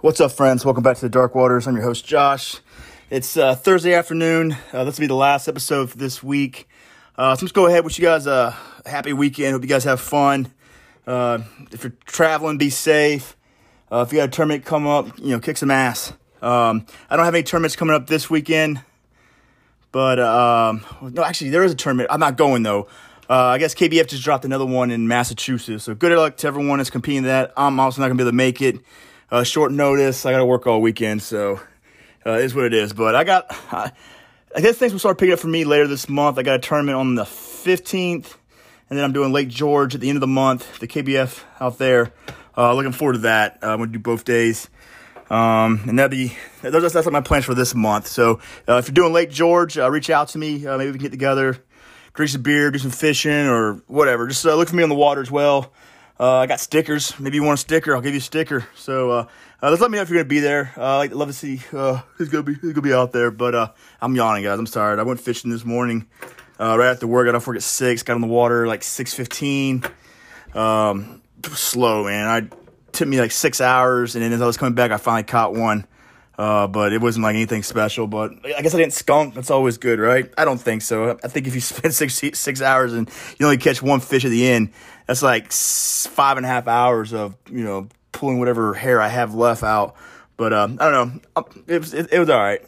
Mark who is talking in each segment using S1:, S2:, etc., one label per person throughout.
S1: What's up, friends? Welcome back to the Dark Waters. I'm your host, Josh. It's uh, Thursday afternoon. Uh, this will be the last episode for this week. Uh, so let's go ahead. Wish you guys a happy weekend. Hope you guys have fun. Uh, if you're traveling, be safe. Uh, if you got a tournament come up, you know, kick some ass. Um, I don't have any tournaments coming up this weekend, but um, no, actually, there is a tournament. I'm not going though. Uh, I guess KBF just dropped another one in Massachusetts. So good luck to everyone that's competing in that. I'm also not gonna be able to make it uh, short notice. I got to work all weekend, so uh, what it is. But I got, I, I guess things will start picking up for me later this month. I got a tournament on the 15th, and then I'm doing Lake George at the end of the month, the KBF out there. Uh, looking forward to that. Uh, I'm going to do both days. Um, and that'd be, that's, that's my plans for this month. So uh, if you're doing Lake George, uh, reach out to me. Maybe we can get together, drink some beer, do some fishing, or whatever. Just look for me on the water as well. Uh, I got stickers. Maybe you want a sticker. I'll give you a sticker. So uh, uh, let's let me know if you're gonna be there. I'd love to see who's gonna be who's gonna be out there. But I'm yawning, guys. I'm tired. I went fishing this morning right after work. Got off work at six. Got on the water like six fifteen. Um, slow, man. I took me like six hours, and then as I was coming back, I finally caught one. Uh, but it wasn't like anything special. But I guess I didn't skunk. That's always good, right? I don't think so. I think if you spend six six hours and you only catch one fish at the end, that's like five and a half hours of you know pulling whatever hair I have left out. But um, I don't know. It was it, it was all right.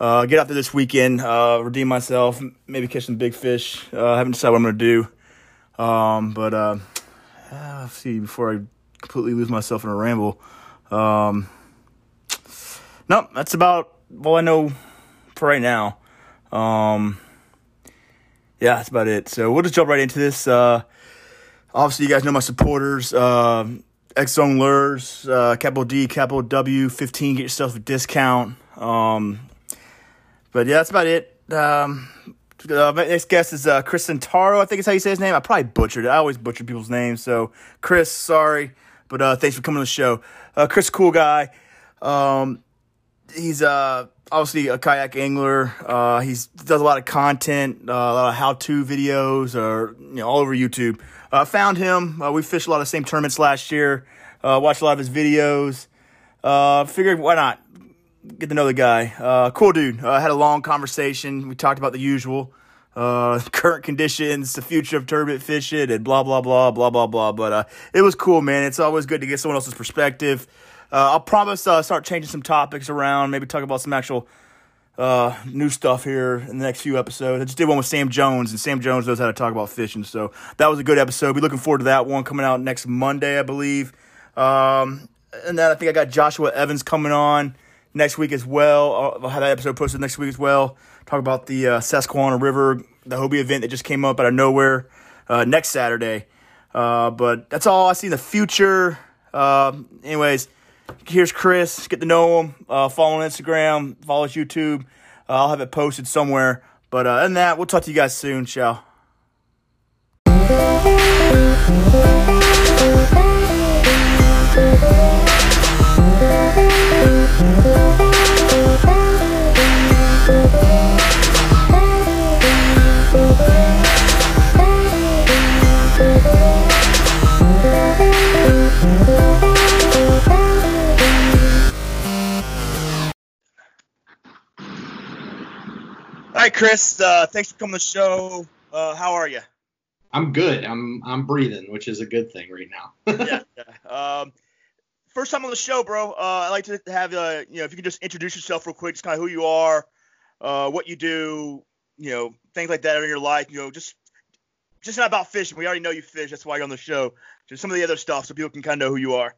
S1: Uh, get out there this weekend, uh, redeem myself, maybe catch some big fish. Uh, I haven't decided what I'm gonna do. Um, but uh, let's see before I completely lose myself in a ramble. Um, nope, that's about all I know for right now. Um, yeah, that's about it. So we'll just jump right into this. Uh, obviously, you guys know my supporters. Uh, Zone Lures, uh, capital D, capital W, 15, get yourself a discount. Um, but yeah, that's about it. Um, uh, my next guest is uh, Chris Santaro, I think is how you say his name. I probably butchered it. I always butcher people's names. So, Chris, sorry. But uh, thanks for coming to the show. Uh, Chris, cool guy. Um, he's uh, obviously a kayak angler. Uh, he's does a lot of content, uh, a lot of how-to videos, or you know, all over YouTube. Uh, found him. Uh, we fished a lot of same tournaments last year. Uh, watched a lot of his videos. Uh, figured why not get to know the guy. Uh, cool dude. Had a long conversation. We talked about the usual. Uh, current conditions, the future of turbot fishing, and blah blah blah blah blah blah. But uh, it was cool, man. It's always good to get someone else's perspective. Uh, I'll promise uh, start changing some topics around. Maybe talk about some actual uh, new stuff here in the next few episodes. I just did one with Sam Jones, and Sam Jones knows how to talk about fishing. So that was a good episode. Be looking forward to that one coming out next Monday, I believe. Um, and then I think I got Joshua Evans coming on next week as well. I'll have that episode posted next week as well. Talk about the uh, Susquehanna River, the Hobie event that just came up out of nowhere uh, next Saturday. Uh, but that's all I see in the future. Uh, anyways, here's Chris. Get to know him. Uh, follow on Instagram. Follow his YouTube. Uh, I'll have it posted somewhere. But uh, other than that, we'll talk to you guys soon. Ciao. Chris. Uh, thanks for coming to the show. Uh, how are you?
S2: I'm good. I'm I'm breathing, which is a good thing right now.
S1: yeah. yeah. Um, first time on the show, bro. Uh, I'd like to have uh, you know, if you could just introduce yourself real quick, just kind of who you are, uh, what you do, you know, things like that in your life. You know, just just not about fishing. We already know you fish. That's why you're on the show. Just some of the other stuff, so people can kind of know who you are.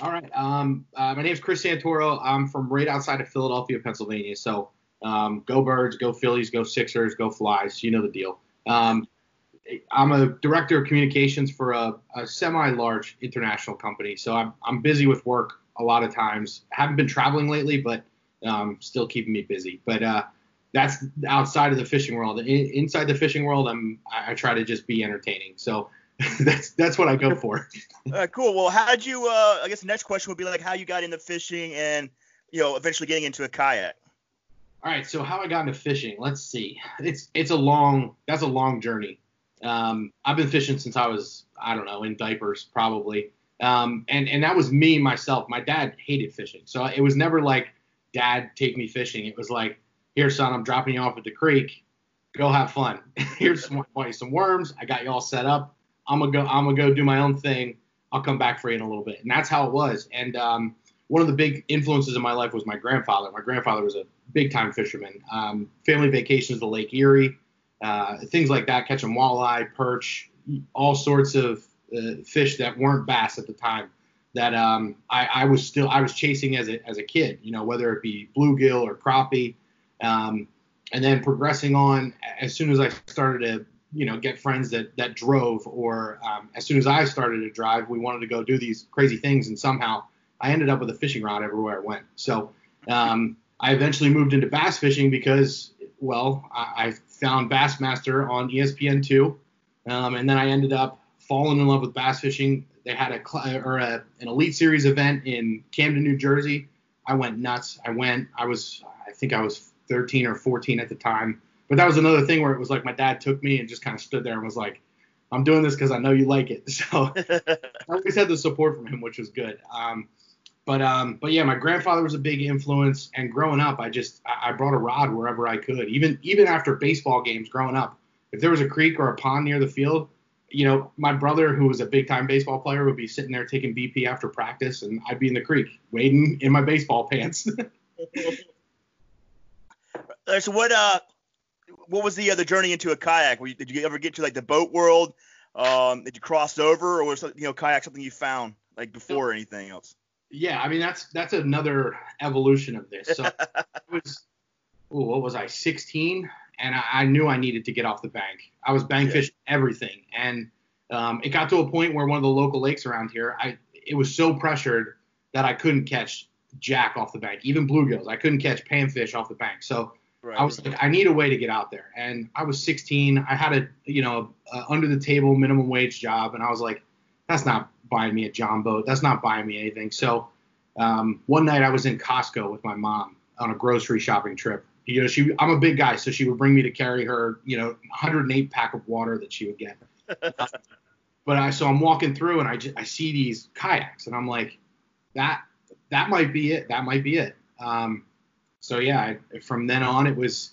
S2: All right. Um, uh, my name is Chris Santoro. I'm from right outside of Philadelphia, Pennsylvania. So um, go Birds, go Phillies, go Sixers, go Flies. You know the deal. Um, I'm a director of communications for a, a semi-large international company, so I'm, I'm busy with work a lot of times. Haven't been traveling lately, but um, still keeping me busy. But uh, that's outside of the fishing world. In, inside the fishing world, I'm I, I try to just be entertaining. So that's that's what I go for.
S1: uh, cool. Well, how'd you? Uh, I guess the next question would be like how you got into fishing and you know eventually getting into a kayak.
S2: All right, so how I got into fishing? Let's see. It's it's a long that's a long journey. Um, I've been fishing since I was I don't know in diapers probably. Um, and and that was me myself. My dad hated fishing, so it was never like, Dad, take me fishing. It was like, here, son, I'm dropping you off at the creek. Go have fun. Here's some, some worms. I got you all set up. I'm gonna go. I'm gonna go do my own thing. I'll come back for you in a little bit. And that's how it was. And um, one of the big influences in my life was my grandfather. My grandfather was a big time fisherman. Um, family vacations to Lake Erie, uh, things like that, catching walleye, perch, all sorts of uh, fish that weren't bass at the time that um, I, I, was still I was chasing as a as a kid. You know, whether it be bluegill or crappie, um, and then progressing on. As soon as I started to you know get friends that that drove, or um, as soon as I started to drive, we wanted to go do these crazy things, and somehow I ended up with a fishing rod everywhere I went. So um, I eventually moved into bass fishing because well I, I found Bassmaster on ESPN2, um, and then I ended up falling in love with bass fishing. They had a or a, an elite series event in Camden, New Jersey. I went nuts. I went. I was I think I was 13 or 14 at the time. But that was another thing where it was like my dad took me and just kind of stood there and was like, "I'm doing this because I know you like it." So I always had the support from him, which was good. Um, but um, but yeah, my grandfather was a big influence, and growing up, I just I brought a rod wherever I could. Even even after baseball games, growing up, if there was a creek or a pond near the field, you know, my brother, who was a big time baseball player, would be sitting there taking BP after practice, and I'd be in the creek wading in my baseball pants.
S1: so what uh, what was the other journey into a kayak? You, did you ever get to like the boat world? Um, did you cross over, or was you know kayak something you found like before or anything else?
S2: Yeah, I mean that's that's another evolution of this. So it was, ooh, what was I, 16? and I, I, knew I needed to get off the bank. I was bank yeah. fishing everything, and um, it got to a point where one of the local lakes around here, I it was so pressured that I couldn't catch jack off the bank, even bluegills. I couldn't catch panfish off the bank. So right. I was like, I need a way to get out there. And I was 16. I had a you know a under the table minimum wage job, and I was like, that's not buying me a John boat. That's not buying me anything. So um, one night I was in Costco with my mom on a grocery shopping trip you know, she I'm a big guy, so she would bring me to carry her, you know, 108 pack of water that she would get. but I so I'm walking through and I just I see these kayaks and I'm like, that that might be it. That might be it. Um, so yeah, I, from then on it was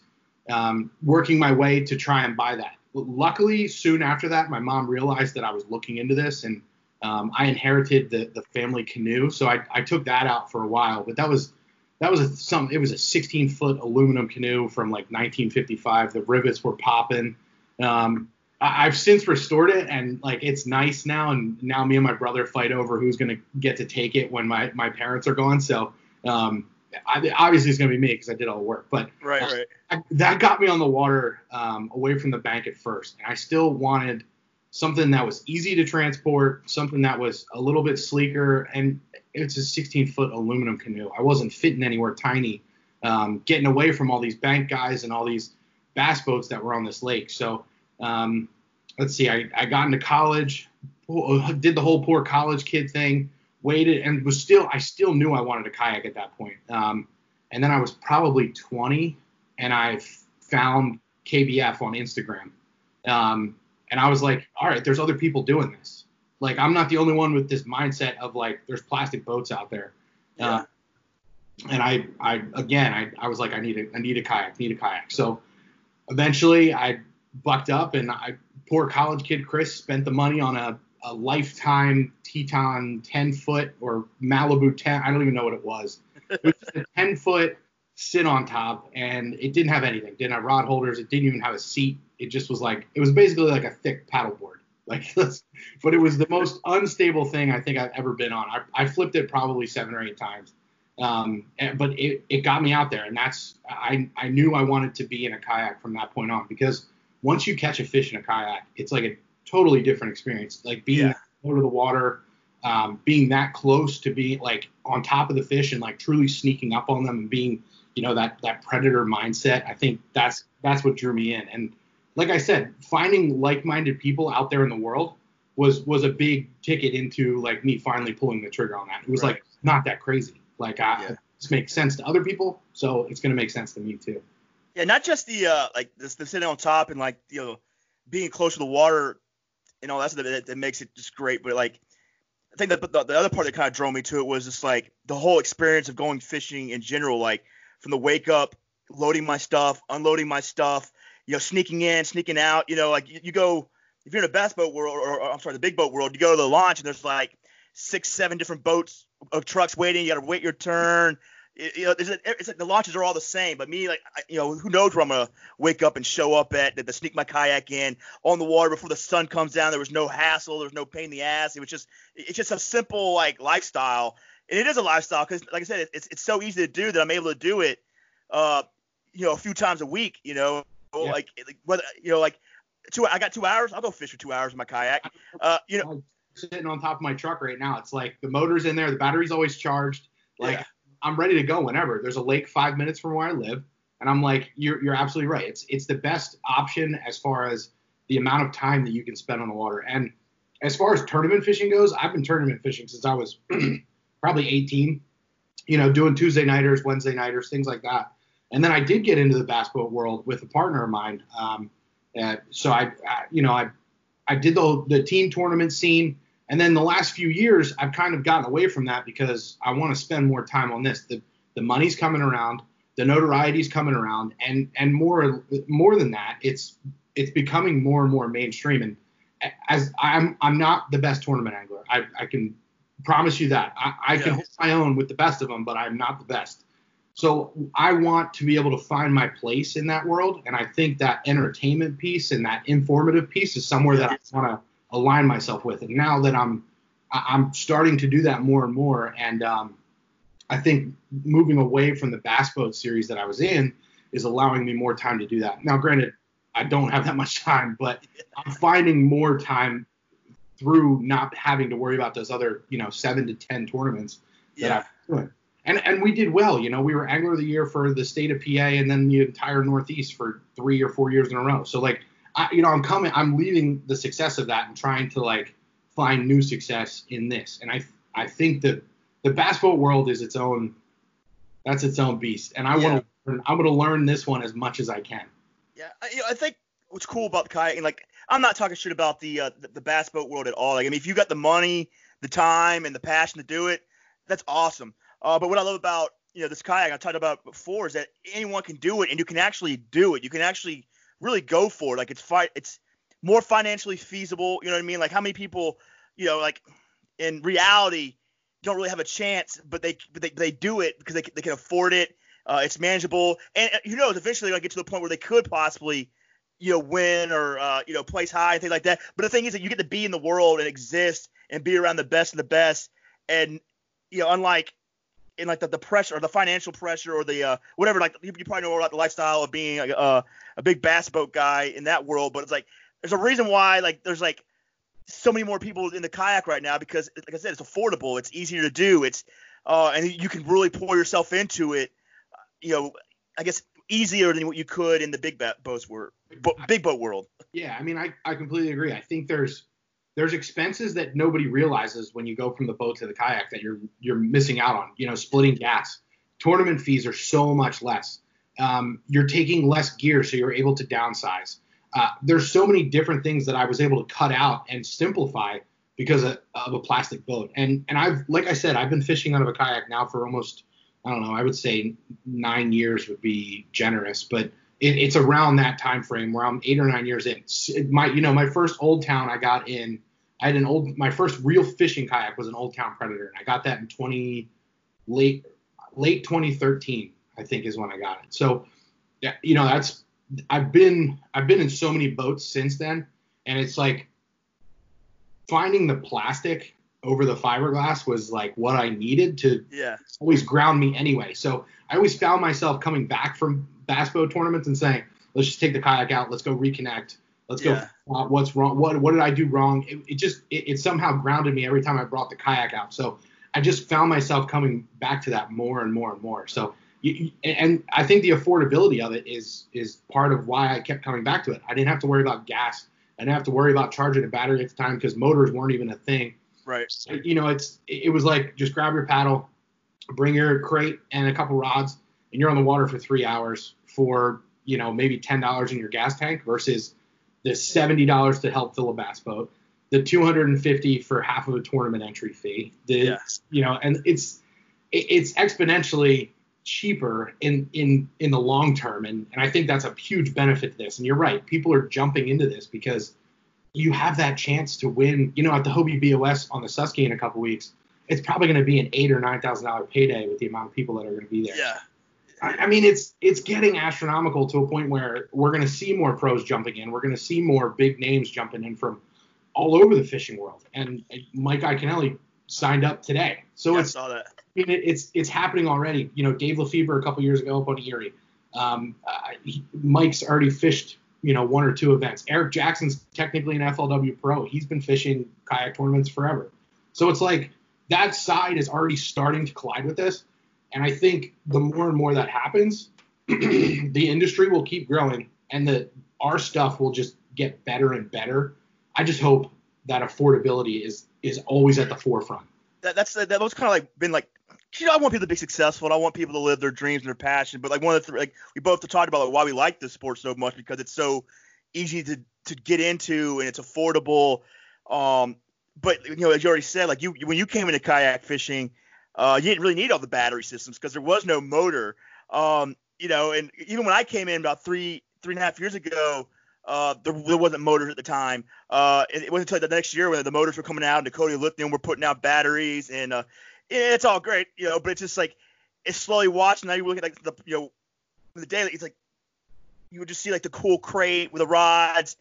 S2: um, working my way to try and buy that. Luckily, soon after that, my mom realized that I was looking into this and um, I inherited the the family canoe, so I, I took that out for a while. But that was that was a, some. It was a 16 foot aluminum canoe from like 1955. The rivets were popping. Um, I, have since restored it and like it's nice now. And now me and my brother fight over who's gonna get to take it when my my parents are gone. So um, I, obviously it's gonna be me because I did all the work. But
S1: right, right.
S2: I, that got me on the water um, away from the bank at first, and I still wanted something that was easy to transport, something that was a little bit sleeker, and it's a 16 foot aluminum canoe. I wasn't fitting anywhere tiny, um, getting away from all these bank guys and all these bass boats that were on this lake. So um, let's see, I, I got into college, did the whole poor college kid thing, waited, and was still I still knew I wanted a kayak at that point. Um, and then I was probably 20, and I found KBF on Instagram. Um, and I was like, all right, there's other people doing this. Like I'm not the only one with this mindset of like there's plastic boats out there. Yeah. Uh, and I, I again, I, I was like, I need a, I need a kayak, need a kayak. So eventually, I bucked up, and I, poor college kid Chris, spent the money on a, a lifetime Teton 10 foot or Malibu 10. I don't even know what it was. It was a 10 foot sit on top, and it didn't have anything. Didn't have rod holders. It didn't even have a seat. It just was like it was basically like a thick paddleboard. Like, but it was the most unstable thing I think I've ever been on. I, I flipped it probably seven or eight times. Um, and, but it, it got me out there, and that's I I knew I wanted to be in a kayak from that point on because once you catch a fish in a kayak, it's like a totally different experience. Like being yeah. out of the water, um, being that close to being like on top of the fish and like truly sneaking up on them and being you know that that predator mindset. I think that's that's what drew me in. And like I said, finding like-minded people out there in the world was was a big ticket into like me finally pulling the trigger on that. It was right. like not that crazy. Like I, yeah. this makes sense to other people, so it's gonna make sense to me too.
S1: Yeah, not just the uh like the, the sitting on top and like you know being close to the water and all that stuff that, that makes it just great, but like I think that the, the other part that kind of drove me to it was just like the whole experience of going fishing in general, like from the wake up, loading my stuff, unloading my stuff, you know, sneaking in, sneaking out. You know, like you, you go if you're in a bass boat world, or, or, I'm sorry, the big boat world, you go to the launch and there's like six, seven different boats of trucks waiting. You got to wait your turn. You know, it's, like the launches are all the same. But me, like, you know, who knows where I'm gonna wake up and show up at to sneak my kayak in on the water before the sun comes down. There was no hassle. There was no pain in the ass. It was just, it's just a simple like lifestyle, and it is a lifestyle because, like I said, it's it's so easy to do that I'm able to do it, uh, you know, a few times a week. You know, yeah. like, like whether you know, like two. I got two hours. I'll go fish for two hours in my kayak. Uh, you know,
S2: sitting on top of my truck right now. It's like the motor's in there, the battery's always charged. Like yeah. I'm ready to go whenever. There's a lake five minutes from where I live, and I'm like, you're you're absolutely right. It's it's the best option as far as the amount of time that you can spend on the water. And as far as tournament fishing goes, I've been tournament fishing since I was probably 18. You know, doing Tuesday nighters, Wednesday nighters, things like that. And then I did get into the boat world with a partner of mine. Um, so I, I, you know, I, I did the the team tournament scene, and then the last few years I've kind of gotten away from that because I want to spend more time on this. The the money's coming around, the notoriety's coming around, and and more more than that, it's it's becoming more and more mainstream. And as I'm I'm not the best tournament angler, I, I can promise you that. I, I yeah. can hold my own with the best of them, but I'm not the best. So I want to be able to find my place in that world, and I think that entertainment piece and that informative piece is somewhere that I want to align myself with. And now that I'm I'm starting to do that more and more, and um, I think moving away from the bass boat series that I was in is allowing me more time to do that. Now, granted, I don't have that much time, but I'm finding more time through not having to worry about those other, you know, seven to ten tournaments that yeah. I'm doing and and we did well. You know, we were angler of the year for the state of PA and then the entire Northeast for three or four years in a row. So like, I, you know, I'm coming, I'm leaving the success of that and trying to like find new success in this. And I I think that the basketball world is its own, that's its own beast. And I yeah. want to, I'm going to learn this one as much as I can.
S1: Yeah, I, you know, I think what's cool about kayaking, like I'm not talking shit about the, uh, the the bass boat world at all. Like I mean, if you got the money, the time, and the passion to do it, that's awesome. Uh, but what I love about you know this kayak I talked about before is that anyone can do it, and you can actually do it. You can actually really go for it. Like it's fi- it's more financially feasible. You know what I mean? Like how many people, you know, like in reality don't really have a chance, but they but they, they do it because they, they can afford it. Uh, it's manageable, and who knows? Eventually, they're gonna get to the point where they could possibly, you know, win or uh, you know, place high and things like that. But the thing is that you get to be in the world and exist and be around the best of the best, and you know, unlike in like the, the pressure or the financial pressure or the uh, whatever like you, you, probably know about the lifestyle of being a, a, a big bass boat guy in that world. But it's like there's a reason why like there's like so many more people in the kayak right now because like I said it's affordable. It's easier to do. It's uh, and you can really pour yourself into it. You know I guess easier than what you could in the big boats were big boat world
S2: yeah I mean I, I completely agree I think there's there's expenses that nobody realizes when you go from the boat to the kayak that you're you're missing out on. You know, splitting gas. Tournament fees are so much less. Um, you're taking less gear, so you're able to downsize. Uh, there's so many different things that I was able to cut out and simplify because of, of, a plastic boat. And and I've like I said, I've been fishing out of a kayak now for almost I don't know, I would say nine years would be generous, but it, it's around that time frame where I'm eight or nine years in. My, you know, my first Old Town I got in. I had an old, my first real fishing kayak was an Old Town Predator, and I got that in 20 late late 2013, I think is when I got it. So, yeah, you know, that's I've been I've been in so many boats since then, and it's like finding the plastic over the fiberglass was like what I needed to
S1: yeah.
S2: always ground me anyway. So I always found myself coming back from bass boat tournaments and saying, let's just take the kayak out, let's go reconnect, let's yeah. go what's wrong, what what did I do wrong? It, it just it, it, somehow grounded me every time I brought the kayak out. So I just found myself coming back to that more and more and more. So you, and I think the affordability of it is is part of why I kept coming back to it. I didn't have to worry about gas. I didn't have to worry about charging a battery at the time because motors weren't even a thing.
S1: Right.
S2: So, you know, it's it was like just grab your paddle, bring your crate and a couple rods, and you're on the water for three hours for you know maybe ten dollars in your gas tank versus the seventy dollars to help fill a bass boat, the 250 for half of a tournament entry fee. The
S1: Yeah.
S2: you know, and it's it's exponentially cheaper in in in the long term, and and I think that's a huge benefit to this. And you're right, people are jumping into this because you have that chance to win. You know, at the Hobie BOS on the Susky in a couple weeks, it's probably going to be an eight or nine thousand dollar payday with the amount of people that are going to be there.
S1: Yeah.
S2: I I mean, it's it's getting astronomical to a point where we're going to see more pros jumping in. We're going to see more big names jumping in from all over the fishing world. And Mike Iaconelli signed up today, so
S1: I
S2: it's
S1: saw that.
S2: I mean, it's it's happening already. You know, Dave Lefebre a couple years ago up on Erie. Um, uh, he, Mike's already fished, you know, one or two events. Eric Jackson's technically an FLW pro. He's been fishing kayak tournaments forever. So it's like that side is already starting to collide with this. And I think the more and more that happens, the industry will keep growing and the our stuff will just get better and better. I just hope that affordability is is always at the forefront.
S1: that that's that was kind of like been like you know I want people to be successful and I want people to live their dreams and their passion but like one of the th- like we both have talked about like why we like this sport so much because it's so easy to to get into and it's affordable um but you know as you already said like you when you came into kayak fishing uh you didn't really need all the battery systems because there was no motor um you know and even when I came in about three three and a half years ago uh, there, there wasn't motors at the time. Uh, it, it wasn't until the next year when the motors were coming out and Dakota Lithium were putting out batteries, and uh, it's all great, you know. But it's just like it's slowly watching. Now you look at like the you know the day it's like you would just see like the cool crate with the rods.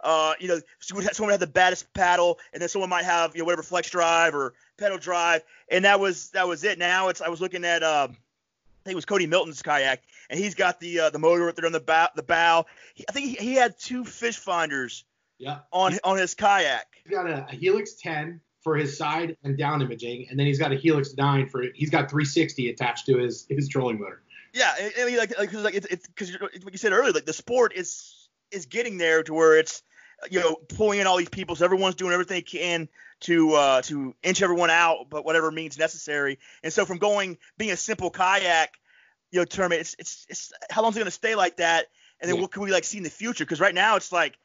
S1: Uh, you know, someone had- someone had the baddest paddle, and then someone might have you know whatever flex drive or pedal drive, and that was that was it. Now it's I was looking at um, I think it was Cody Milton's kayak, and he's got the uh, the motor up there on the bow. The bow. He, I think he, he had two fish finders
S2: Yeah.
S1: on on his kayak.
S2: He's got a, a Helix 10 for his side and down imaging, and then he's got a Helix 9 for he's got 360 attached to his his trolling motor.
S1: Yeah, I I mean, like, like, 'cause, like it's it's because like you said earlier, like the sport is is getting there to where it's you know pulling in all these people, so everyone's doing everything they can to uh, to inch everyone out, but whatever means necessary. And so from going being a simple kayak, you know, tournament, it's it's, it's how long's it going to stay like that? And then
S2: Yeah.
S1: what can we like see in the future? Because right now it's like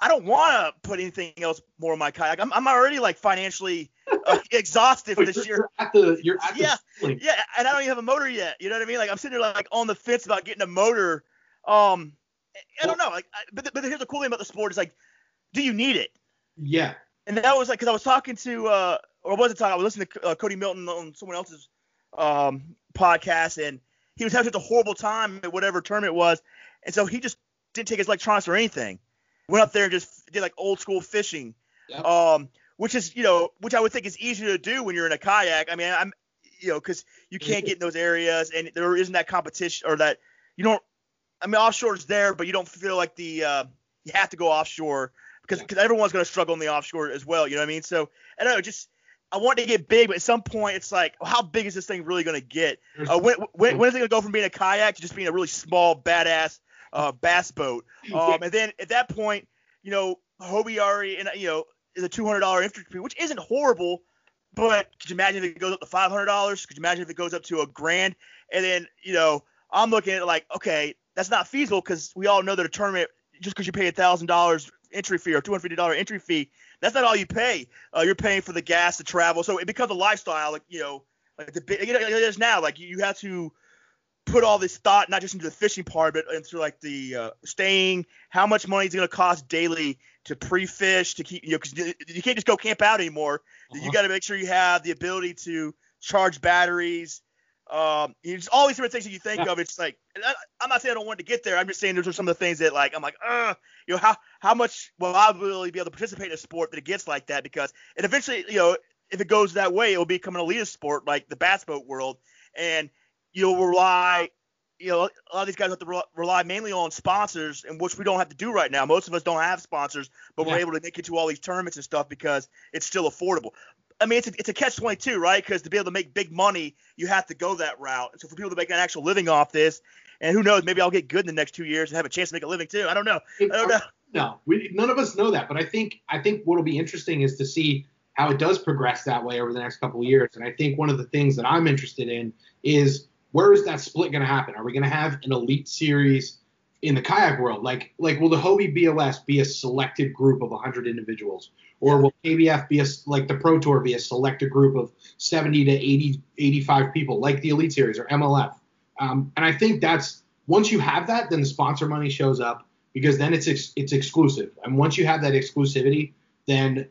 S1: I don't want to put anything else more in my kayak. I'm I'm already like financially uh, exhausted for
S2: But
S1: this year.
S2: you're at the you're at
S1: Yeah.
S2: the.
S1: Yeah, and I don't even have a motor yet. You know what I mean? Like I'm sitting there like on the fence about getting a motor. Um, I don't know. Like, I, but but here's the cool thing about the sport is like, do you need it?
S2: Yeah.
S1: And that was like because I was talking to uh or I wasn't talking. I was listening to uh, Cody Milton on someone else's um podcast, and he was having such a horrible time at whatever term it was, and so he just didn't take his electronics or anything. Went up there and just did like old school fishing.
S2: Yep.
S1: Um, which is you know which I would think is easier to do when you're in a kayak. I mean I'm you know because you can't get in those areas and there isn't that competition or that you don't. I mean offshore is there, but you don't feel like the uh, you have to go offshore because
S2: Yeah.
S1: because everyone's going to struggle in the offshore as well. You know what I mean? So I don't know. Just I want to get big, but at some point it's like, well, how big is this thing really going to get? Uh, when, when, when is it going to go from being a kayak to just being a really small, badass uh, bass boat? Um, and then at that point, you know, Hobie already, and you know, is a two hundred dollar entry fee, which isn't horrible. But could you imagine if it goes up to five hundred dollars? Could you imagine if it goes up to a grand? And then you know, I'm looking at it like, okay, that's not feasible because we all know that a tournament, just because you pay a thousand dollars entry fee or two hundred fifty dollar entry fee, that's not all you pay. Uh, you're paying for the gas, the travel, so it becomes a lifestyle. Like you know, like the you know, it is now. Like you, you have to put all this thought not just into the fishing part, but into like the uh, staying, how much money is it going to cost daily to pre-fish, to keep, you know, because you can't just go camp out anymore. You
S2: Uh-huh.
S1: got to make sure you have the ability to charge batteries. Um, it's all these different things that you think
S2: Yeah.
S1: of. It's like I, I'm not saying I don't want to get there. I'm just saying those are some of the things that like I'm like, uh, you know, how how much will I really be able to participate in a sport that it gets like that? Because and eventually, you know, if it goes that way, it will become an elitist sport like the bass boat world, and you'll rely. You know, a lot of these guys have to re- rely mainly on sponsors, and which we don't have to do right now. Most of us don't have sponsors, but we're able to make it to all these tournaments and stuff because it's still affordable. I mean, it's a, it's a catch 22, right? Because to be able to make big money, you have to go that route. So for people to make an actual living off this, and who knows, maybe I'll get good in the next two years and have a chance to make a living too. I don't know. I don't know.
S2: No, we, none of us know that, but I think I think what'll be interesting is to see how it does progress that way over the next couple of years. And I think one of the things that I'm interested in is where is that split going to happen? Are we going to have an elite series in the kayak world. Like like will the Hobie BOS be a selected group of 100 individuals, or will KBF be a like the Pro Tour be a selected group of 70 to 80 85 people, like the Elite Series or MLF? Um, and I think that's once you have that, then the sponsor money shows up because then it's ex- it's exclusive. And once you have that exclusivity, then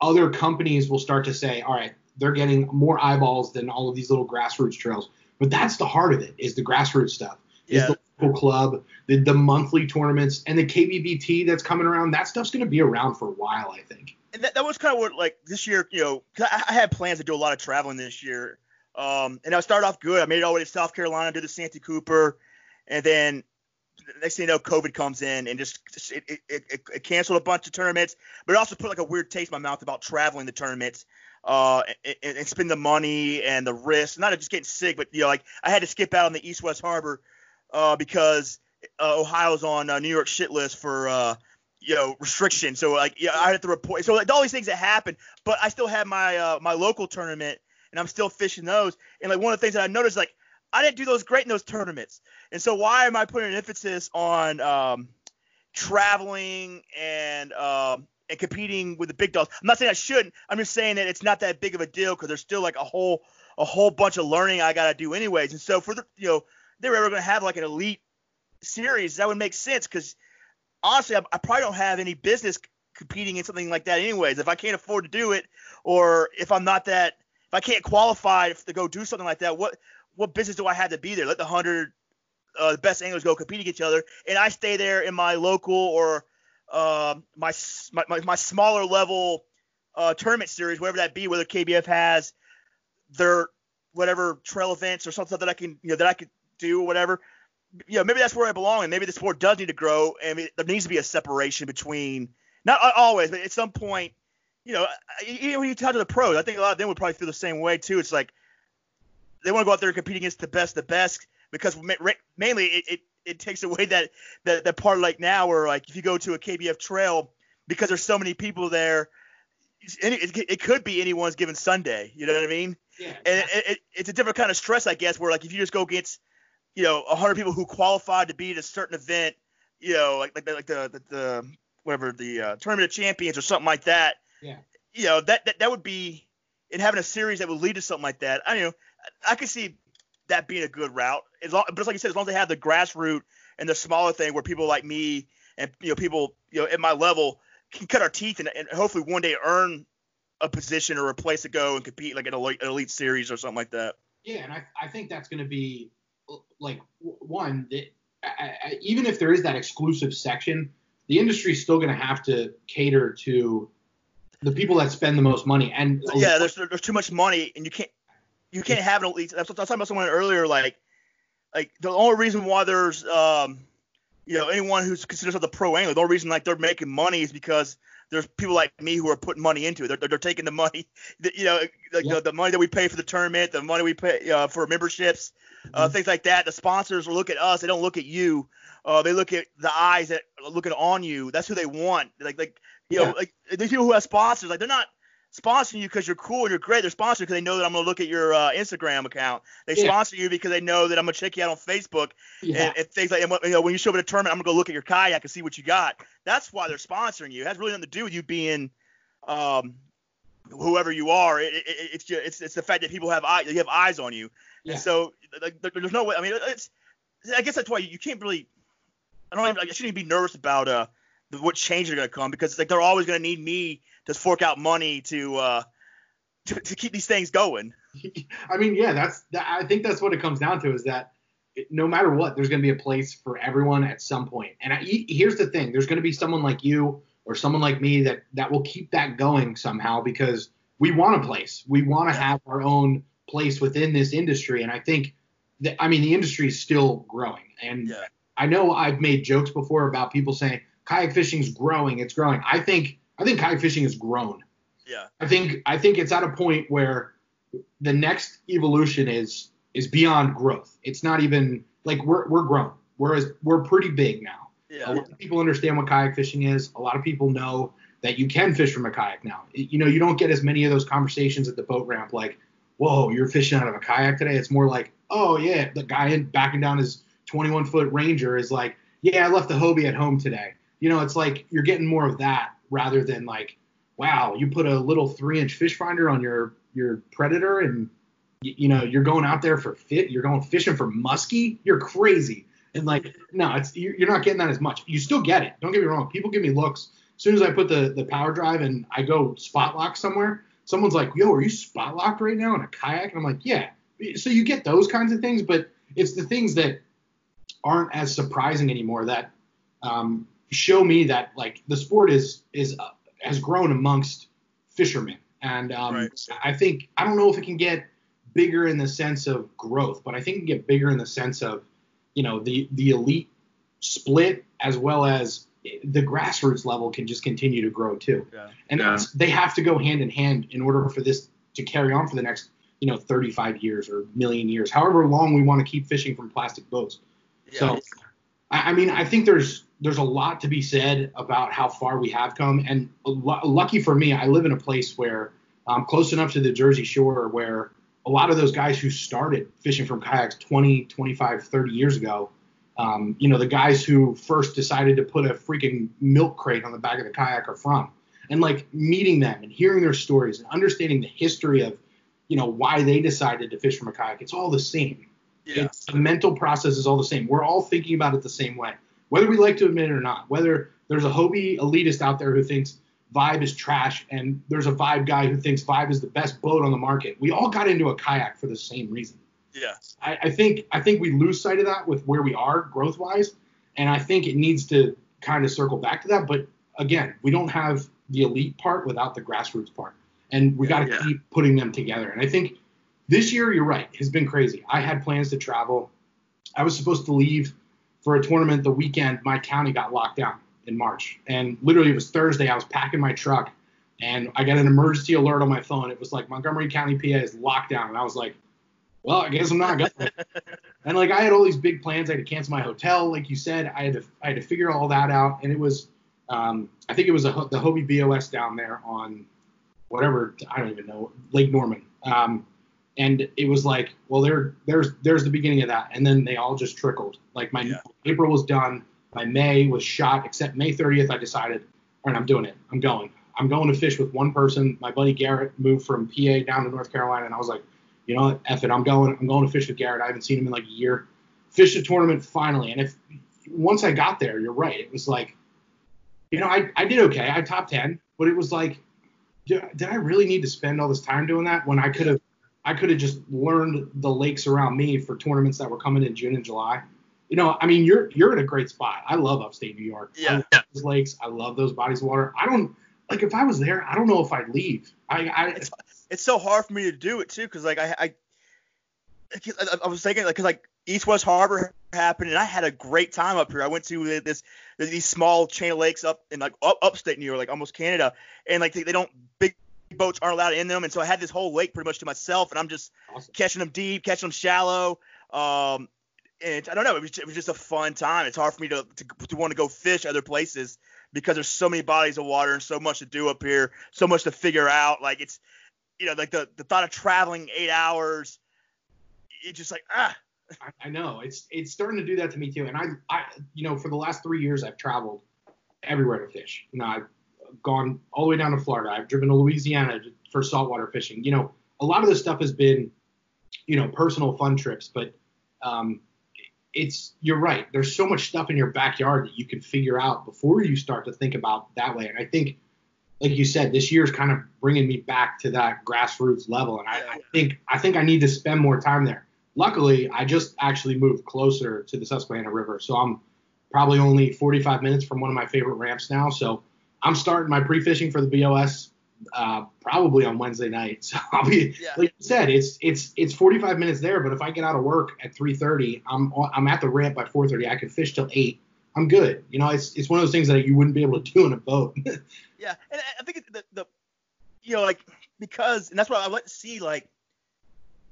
S2: other companies will start to say, all right, they're getting more eyeballs than all of these little grassroots trails. But that's the heart of it is the grassroots stuff. Is
S1: Yeah.
S2: the local club, the, the monthly tournaments, and the KBBT that's coming around. That stuff's going to be around for a while, I think.
S1: and that, that was kind of what like this year, you know, I, I had plans to do a lot of traveling this year. Um, and I started off good. I made it all the way to South Carolina, did the Santee Cooper, and then the next thing you know, COVID comes in and just, just it, it, it, it canceled a bunch of tournaments, but it also put like a weird taste in my mouth about traveling the tournaments, uh, and, and, spend the money and the risk, not just getting sick, but you know, like I had to skip out on the East West Harbor, uh, because uh, Ohio's on uh, New York shit list for uh, you know restriction. So like yeah, I had to report. So like all these things that happened, but I still had my uh, my local tournament, and I'm still fishing those. And like one of the things that I noticed, like I didn't do those great in those tournaments. And so why am I putting an emphasis on um, traveling and um, and competing with the big dogs? I'm not saying I shouldn't. I'm just saying that it's not that big of a deal because there's still like a whole a whole bunch of learning I got to do anyways. And so for the you know they were ever to have like an elite series, that would make sense because honestly, I, I probably don't have any business competing in something like that anyways. If I can't afford to do it, or if I'm not that, if I can't qualify to go do something like that, what what business do I have to be there? Let the hundred uh, the best anglers go compete against each other, and I stay there in my local or uh, my, my my smaller level uh, tournament series, whatever that be, whether KBF has their whatever trail events or something that I can you know that I could do or whatever you know, maybe that's where I belong, and maybe the sport does need to grow, and it- there needs to be a separation between not always, but at some point, you know, even when you talk to the pros, I think a lot of them would probably feel the same way too. It's like they want to go out there and compete against the best, the best, because mainly it, it, it takes away that, that that part like now where like if you go to a KBF trail because there's so many people there, any, it, it could be anyone's given Sunday. You know what I mean?
S2: Yeah.
S1: and it, it, it's a different kind of stress, I guess, where like if you just go against, you know, a hundred people who qualified to be at a certain event, you know, like like, the- like the, the the whatever the uh, tournament of champions or something like that.
S2: Yeah.
S1: You know, that that, that would be in having a series that would lead to something like that. I you know, I could see that being a good route. As long, but it's like you said, as long as they have the grassroots and the smaller thing where people like me and you know people you know at my level can cut our teeth and, and hopefully one day earn a position or a place to go and compete like an elite, an elite series or something like that.
S2: Yeah, and I, I think that's going to be like one that I, I, even if there is that exclusive section, the industry's still going to have to cater to the people that spend the most money. And
S1: yeah, there's there's too much money and you can't you can't have an elite. That's what I was talking about someone earlier. Like like the only reason why there's um you know anyone who's considers themselves a pro angler, the only reason like they're making money is because there's people like me who are putting money into it. They're, they're, they're taking the money, the, you know, like
S2: Yeah.
S1: the, the money that we pay for the tournament, the money we pay uh, for memberships, uh, things like that. The sponsors look at us. They don't look at you. Uh, they look at the eyes that are looking on you. That's who they want. Like like you
S2: Yeah.
S1: know like these people who have sponsors, like they're not sponsoring you because you're cool and you're great. They're sponsoring because they know that I'm gonna look at your uh, Instagram account. They
S2: Yeah.
S1: sponsor you because they know that I'm gonna check you out on Facebook
S2: yeah,
S1: and, and things like and you know when you show up at a tournament, I'm gonna go look at your kayak and see what you got. That's why they're sponsoring you. It has really nothing to do with you being um whoever you are. It, it, it- it's just, it's it's the fact that people have eye you have eyes on you.
S2: Yeah.
S1: And so like, there's no way. I mean, it's I guess that's why you can't really. I don't. Even, I shouldn't even be nervous about uh what changes are gonna come because like they're always gonna need me to fork out money to uh to, to keep these things going.
S2: I mean, yeah, that's that, I think that's what it comes down to is that no matter what, there's going to be a place for everyone at some point. And I, here's the thing: there's going to be someone like you or someone like me that that will keep that going somehow because we want a place. We want to have our own place within this industry. And I think that I mean the industry is still growing. And
S1: Yeah.
S2: I know I've made jokes before about people saying kayak fishing's growing. It's growing. I think I think kayak fishing has grown.
S1: Yeah.
S2: I think I think it's at a point where the next evolution is is beyond growth. It's not even like we're we're grown. Whereas we're pretty big now. A
S1: Yeah.
S2: lot of people understand what kayak fishing is. A lot of people know that you can fish from a kayak now. You know, you don't get as many of those conversations at the boat ramp like, "Whoa, you're fishing out of a kayak today." It's more like, "Oh yeah, the guy in backing down his 21 foot Ranger is like, yeah, I left the Hobie at home today. You know, it's like you're getting more of that rather than like, wow, you put a little three inch fish finder on your your predator and you know you're going out there for fit you're going fishing for muskie? You're crazy. And like no it's you're not getting that as much. You still get it. Don't get me wrong. People give me looks. As soon as i put the the power drive and i go spot lock somewhere someone's like yo are you spot locked right now in a kayak? And i'm like yeah. So you get those kinds of things but it's the things that aren't as surprising anymore that um, show me that like the sport is is uh, has grown amongst fishermen and um, right. I think I don't know if it can get bigger in the sense of growth, but I think it can get bigger in the sense of you know the the elite split as well as the grassroots level can just continue to grow too. Yeah. And yeah. they have to go hand in hand in order for this to carry on for the next you know 35 years or million years, however long we want to keep fishing from plastic boats. Yeah. So I, I mean I think there's there's a lot to be said about how far we have come. And l- lucky for me, I live in a place where I'm close enough to the Jersey Shore where a lot of those guys who started fishing from kayaks 20, 25, 30 years ago, um, you know, the guys who first decided to put a freaking milk crate on the back of the kayak are from. And like meeting them and hearing their stories and understanding the history of, you know, why they decided to fish from a kayak, it's all the same. Yeah. It's, the mental process is all the same. We're all thinking about it the same way whether we like to admit it or not. Whether there's a Hobie elitist out there who thinks Vibe is trash, and there's a Vibe guy who thinks Vibe is the best boat on the market. We all got into a kayak for the same reason.
S1: Yeah.
S2: I, I think I think we lose sight of that with where we are growth wise, and I think it needs to kind of circle back to that. But again, we don't have the elite part without the grassroots part, and we got to yeah. keep putting them together. And I think this year, you're right, has been crazy. I had plans to travel. I was supposed to leave for a tournament the weekend my county got locked down in March. And literally it was Thursday. I was packing my truck and I got an emergency alert on my phone. It was like Montgomery County, PA is locked down. And I was like, well, I guess I'm not going. and like I had all these big plans. I had to cancel my hotel, like you said. I had to I had to figure all that out. And it was um, I think it was a, the Hobie BOS down there on whatever I don't even know Lake Norman. Um, and it was like, well, there, there's, there's the beginning of that, and then they all just trickled. Like my yeah. April was done, my May was shot, except May 30th, I decided, all right, I'm doing it, I'm going, I'm going to fish with one person. My buddy Garrett moved from PA down to North Carolina, and I was like, you know what, F it, I'm going, I'm going to fish with Garrett. I haven't seen him in like a year. Fished a tournament finally, and if once I got there, you're right, it was like, you know, I, I did okay, I top 10, but it was like, did I really need to spend all this time doing that when I could have I could have just learned the lakes around me for tournaments that were coming in June and July. You know, I mean, you're you're in a great spot. I love upstate New York.
S1: Yeah.
S2: I those lakes. I love those bodies of water. I don't like if I was there. I don't know if I'd leave. I, I
S1: it's, it's so hard for me to do it too because like I, I I was thinking like because like East West Harbor happened and I had a great time up here. I went to this these small chain of lakes up in like up, upstate New York, like almost Canada, and like they, they don't big boats aren't allowed in them, and so I had this whole lake pretty much to myself, and I'm just awesome. catching them deep, catching them shallow. Um, and I don't know, it was, it was just a fun time. It's hard for me to, to, to want to go fish other places because there's so many bodies of water and so much to do up here, so much to figure out. Like it's, you know, like the the thought of traveling eight hours, it's just like ah.
S2: I, I know it's it's starting to do that to me too, and I I you know for the last three years I've traveled everywhere to fish. You know I've gone all the way down to Florida. I've driven to Louisiana for saltwater fishing. You know, a lot of this stuff has been, you know, personal fun trips, but um, it's you're right. There's so much stuff in your backyard that you can figure out before you start to think about that way. And I think, like you said, this year's kind of bringing me back to that grassroots level. And I, I think I think I need to spend more time there. Luckily, I just actually moved closer to the Susquehanna River, so I'm probably only 45 minutes from one of my favorite ramps now. So I'm starting my pre-fishing for the BOS uh, probably on Wednesday night. So I'll be yeah. like you said, it's it's it's 45 minutes there, but if I get out of work at 3:30, I'm I'm at the ramp by 4:30. I can fish till eight. I'm good. You know, it's it's one of those things that you wouldn't be able to do in a boat.
S1: yeah, and I think the, the you know like because and that's why I like to see like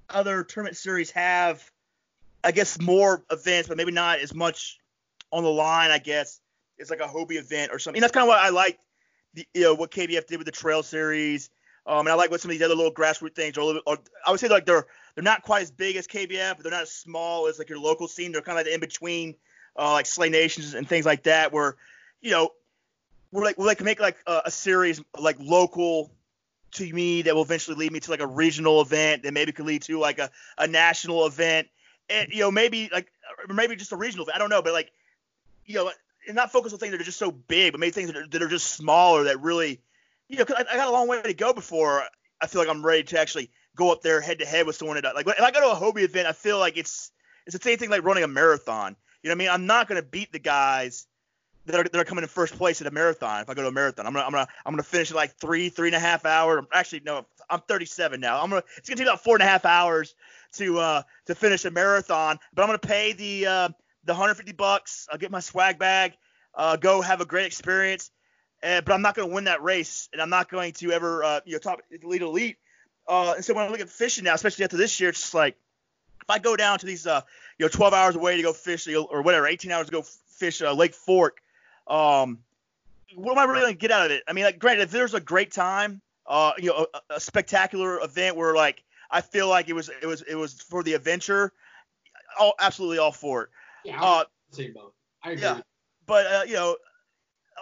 S1: other tournament series have I guess more events, but maybe not as much on the line. I guess it's like a Hobie event or something. And that's kind of what I like, the, you know, what KBF did with the Trail Series. Um, and I like what some of these other little grassroots things are. Or I would say like they're they're not quite as big as KBF, but they're not as small as like your local scene. They're kind of like in between uh, like Slay Nations and things like that, where you know we're like we like make like a, a series like local to me that will eventually lead me to like a regional event that maybe could lead to like a, a national event and you know maybe like maybe just a regional event. I don't know, but like you know and not focus on things that are just so big, but maybe things that are, that are just smaller that really you know cause I, I got a long way to go before I feel like I'm ready to actually go up there head to head with someone that like if I go to a Hobie event, I feel like it's it's the same thing like running a marathon. You know what I mean? I'm not gonna beat the guys that are, that are coming in first place at a marathon. If I go to a marathon, I'm gonna I'm gonna I'm gonna finish in like three three and a half hours. Actually, no, I'm 37 now. I'm gonna it's gonna take about four and a half hours to uh to finish a marathon. But I'm gonna pay the uh the 150 bucks. I'll get my swag bag. Uh, go have a great experience. Uh, but I'm not going to win that race, and I'm not going to ever, uh, you know, top elite elite. Uh, and so when I look at fishing now, especially after this year, it's just like if I go down to these, uh, you know, 12 hours away to go fish or whatever, 18 hours to go fish uh, Lake Fork, um, what am I really going to get out of it? I mean, like, granted, if there's a great time, you know, a, a spectacular event where like I feel like it was it was it was for the adventure, all absolutely all for it.
S2: Yeah, uh, same boat. I agree. Yeah,
S1: but uh, you know,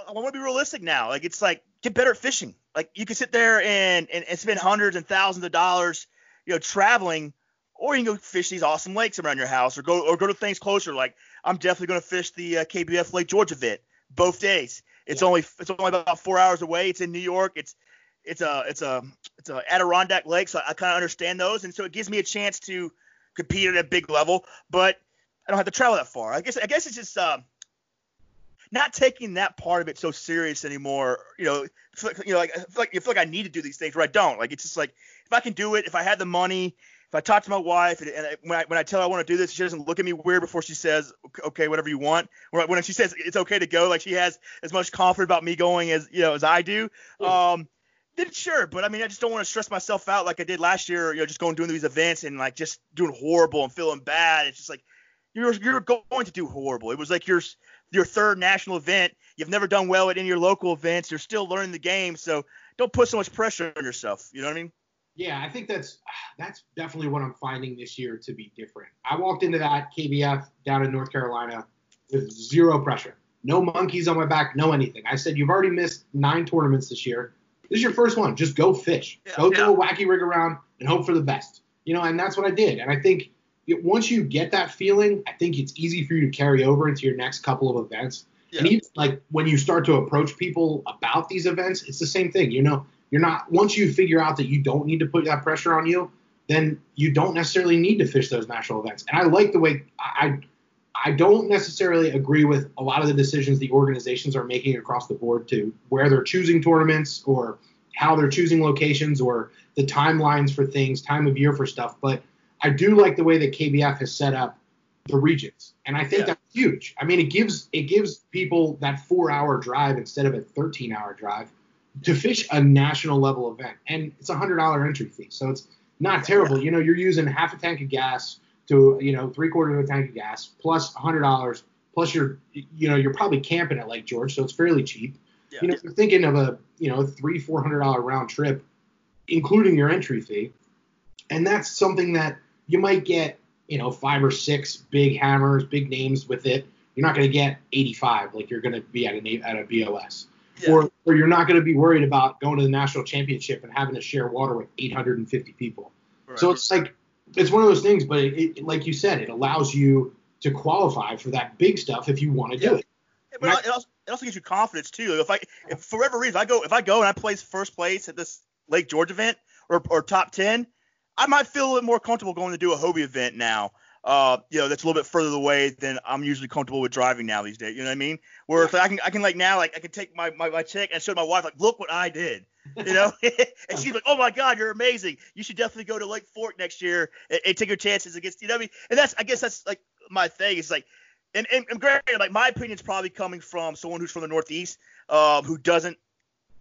S1: I want to be realistic now. Like it's like get better at fishing. Like you can sit there and, and, and spend hundreds and thousands of dollars, you know, traveling, or you can go fish these awesome lakes around your house, or go or go to things closer. Like I'm definitely going to fish the uh, KBF Lake George event both days. It's yeah. only it's only about four hours away. It's in New York. It's it's a it's a it's a Adirondack lake, so I, kind of understand those, and so it gives me a chance to compete at a big level, but I don't have to travel that far. I guess I guess it's just uh, not taking that part of it so serious anymore. You know, you know, like I feel like, I feel like I need to do these things, but I don't. Like it's just like if I can do it, if I had the money, if I talk to my wife and, and when I when I tell her I want to do this, she doesn't look at me weird before she says, okay, whatever you want. When she says it's okay to go, like she has as much confidence about me going as you know as I do. Um, then sure, but I mean, I just don't want to stress myself out like I did last year. You know, just going doing these events and like just doing horrible and feeling bad. It's just like you're you're going to do horrible. It was like your your third national event. You've never done well at any of your local events. You're still learning the game, so don't put so much pressure on yourself. You know what I mean?
S2: Yeah, I think that's that's definitely what I'm finding this year to be different. I walked into that KBF down in North Carolina with zero pressure, no monkeys on my back, no anything. I said, "You've already missed nine tournaments this year. This is your first one. Just go fish, yeah, go yeah. do a wacky rig around, and hope for the best." You know, and that's what I did. And I think once you get that feeling, I think it's easy for you to carry over into your next couple of events. Yeah. And even like when you start to approach people about these events, it's the same thing. You know, you're not once you figure out that you don't need to put that pressure on you, then you don't necessarily need to fish those national events. And I like the way I I don't necessarily agree with a lot of the decisions the organizations are making across the board to where they're choosing tournaments or how they're choosing locations or the timelines for things, time of year for stuff, but I do like the way that KBF has set up the regions, and I think yeah. that's huge. I mean, it gives it gives people that four-hour drive instead of a 13-hour drive to fish a national level event, and it's a hundred dollar entry fee, so it's not terrible. Yeah. You know, you're using half a tank of gas to you know three quarters of a tank of gas plus a hundred dollars plus you're you know you're probably camping at Lake George, so it's fairly cheap. Yeah. You know, you're thinking of a you know three four hundred dollar round trip, including your entry fee, and that's something that you might get, you know, five or six big hammers, big names with it. You're not going to get 85 like you're going to be at a at a BOS. Yeah. Or, or you're not going to be worried about going to the national championship and having to share water with 850 people. Right. So it's like it's one of those things, but it, it, like you said, it allows you to qualify for that big stuff if you want to yeah. do it.
S1: Yeah, but it also, it also gives you confidence too. If I, if for whatever reason, I go, if I go and I place first place at this Lake George event or, or top ten, I might feel a little more comfortable going to do a Hobie event now. Uh, you know, that's a little bit further away than I'm usually comfortable with driving now these days. You know what I mean? Where if I can, I can like now, like I can take my, my, my check and show my wife, like, look what I did. You know? and she's like, oh my God, you're amazing. You should definitely go to Lake Fork next year and, and take your chances against, you know what I mean? And that's, I guess that's like my thing. It's like, and, and, and granted, like my opinion is probably coming from someone who's from the Northeast, um, who doesn't,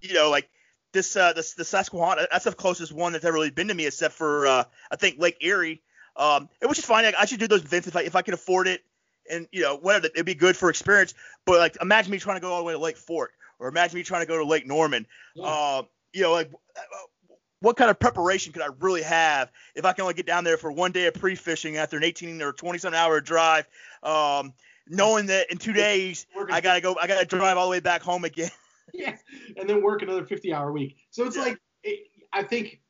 S1: you know, like this uh this the Susquehanna that's the closest one that's ever really been to me except for uh I think Lake Erie. Um, it was just fine. I, I should do those events if I if I can afford it, and you know whatever it'd be good for experience. But like imagine me trying to go all the way to Lake Fork, or imagine me trying to go to Lake Norman. Yeah. Uh, you know like what kind of preparation could I really have if I can only get down there for one day of pre-fishing after an 18 or 20 some hour drive? Um, knowing that in two days I gotta go, I gotta drive all the way back home again.
S2: yeah, and then work another 50 hour week. So it's yeah. like, it, I think,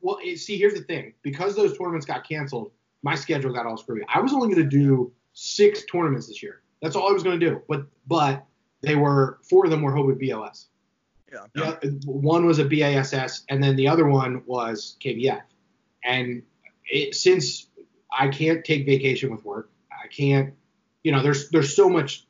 S2: well, it, see, here's the thing because those tournaments got canceled, my schedule got all screwed. Up. I was only going to do six tournaments this year. That's all I was going to do. But, but they were, four of them were Hobie BOS. Yeah. yeah. One was a BASS, and then the other one was KBF. And it, since I can't take vacation with work, I can't, you know, there's there's so much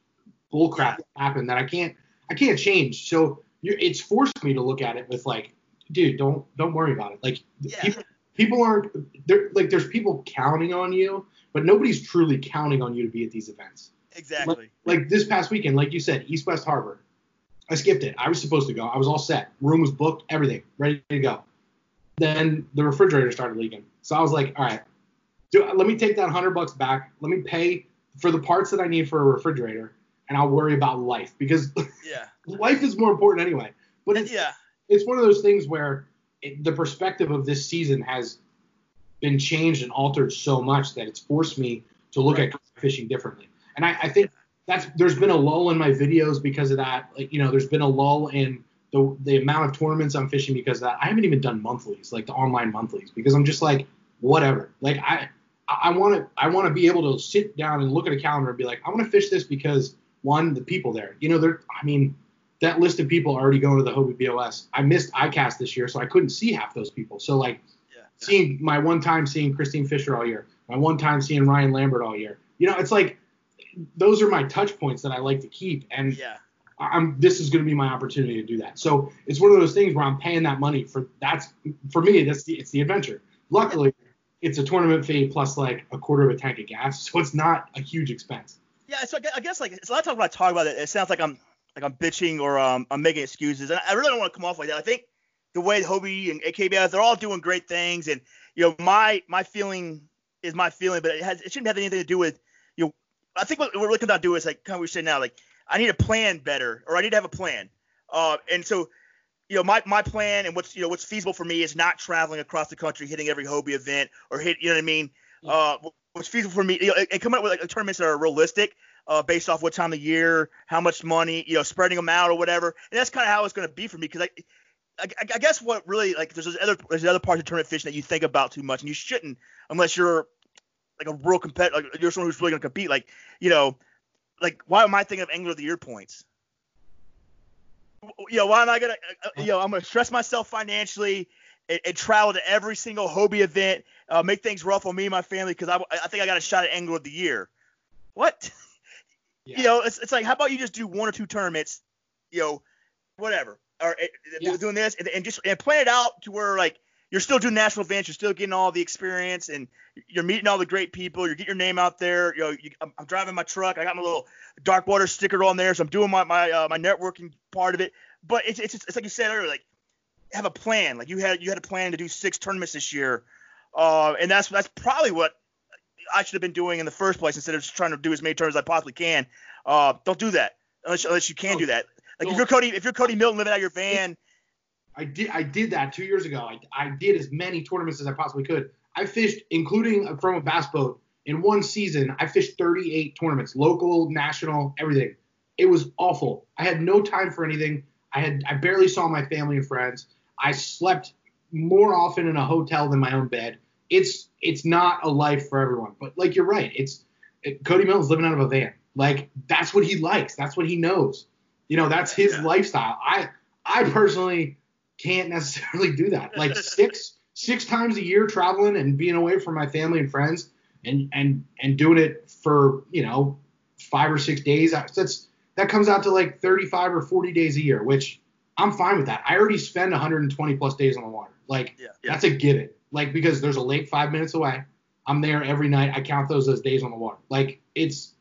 S2: bullcrap that happened that I can't I can't change. So it's forced me to look at it with like, dude, don't don't worry about it. Like yeah. people people aren't there. Like there's people counting on you, but nobody's truly counting on you to be at these events.
S1: Exactly.
S2: Like, like this past weekend, like you said, East West Harbor. I skipped it. I was supposed to go. I was all set. Room was booked. Everything ready to go. Then the refrigerator started leaking. So I was like, all right, do, let me take that hundred bucks back. Let me pay for the parts that I need for a refrigerator, and I'll worry about life because
S1: yeah,
S2: life is more important anyway. But it's,
S1: yeah,
S2: it's one of those things where it, the perspective of this season has been changed and altered so much that it's forced me to look right. at fishing differently. And I, I think that's there's been a lull in my videos because of that. Like you know, there's been a lull in the the amount of tournaments I'm fishing because of that. I haven't even done monthlies, like the online monthlies, because I'm just like whatever. Like I I want to I want to be able to sit down and look at a calendar and be like I want to fish this because one the people there. You know, there I mean that list of people already going to the Hobie BOS. I missed ICAST this year, so I couldn't see half those people. So like yeah. seeing my one time seeing Christine Fisher all year, my one time seeing Ryan Lambert all year. You know, it's like those are my touch points that I like to keep. And
S1: yeah.
S2: I'm this is going to be my opportunity to do that. So it's one of those things where I'm paying that money for that's for me that's the it's the adventure. Luckily, it's a tournament fee plus like a quarter of a tank of gas, so it's not a huge expense.
S1: Yeah, so I guess like it's a lot of times when I talk about it, it sounds like I'm like I'm bitching or um, I'm making excuses, and I really don't want to come off like that. I think the way Hobie and AKBS they're all doing great things, and you know my my feeling is my feeling, but it has it shouldn't have anything to do with you know I think what we're looking to do is like kind of we say now like I need a plan better or I need to have a plan, uh, and so you know, my, my plan and what's you know what's feasible for me is not traveling across the country, hitting every Hobie event or hit you know what I mean. Yeah. Uh, what's feasible for me, you know, and come up with like tournaments that are realistic, uh, based off what time of year, how much money, you know, spreading them out or whatever. And that's kind of how it's going to be for me because I, I, I, guess what really like there's other there's other parts of tournament fishing that you think about too much and you shouldn't unless you're like a real competitor, like you're someone who's really going to compete. Like you know, like why am I thinking of Angler of the Year points? you know, why am I gonna, uh, uh, you know, I'm gonna stress myself financially and, and travel to every single Hobie event, uh, make things rough on me and my family because I, I think I got a shot at Angler of the Year. What? Yeah. You know, it's, it's like, how about you just do one or two tournaments, you know, whatever, or uh, yeah. doing this and, and just and plan it out to where like you're still doing national events, you're still getting all the experience, and you're meeting all the great people. You're getting your name out there. You know, you, I'm, I'm, driving my truck. I got my little dark water sticker on there, so I'm doing my my uh, my networking part of it. But it's, it's it's like you said earlier, like have a plan. Like you had you had a plan to do six tournaments this year, uh, and that's that's probably what I should have been doing in the first place instead of just trying to do as many tournaments as I possibly can. Uh, don't do that unless unless you can do that. Like if you're Cody if you're Cody Milton living out of your van
S2: I did I did that two years ago. I, I did as many tournaments as I possibly could. I fished, including from a bass boat, in one season. I fished 38 tournaments, local, national, everything. It was awful. I had no time for anything. I had I barely saw my family and friends. I slept more often in a hotel than my own bed. It's it's not a life for everyone. But like you're right, it's it, Cody Milton's living out of a van. Like that's what he likes. That's what he knows. You know, that's his yeah. lifestyle. I I personally can't necessarily do that. Like six six times a year traveling and being away from my family and friends and and and doing it for you know five or six days. That's that comes out to like 35 or 40 days a year, which I'm fine with that. I already spend 120 plus days on the water. Like yeah, yeah. that's a given. Like because there's a lake five minutes away. I'm there every night. I count those as days on the water. Like it's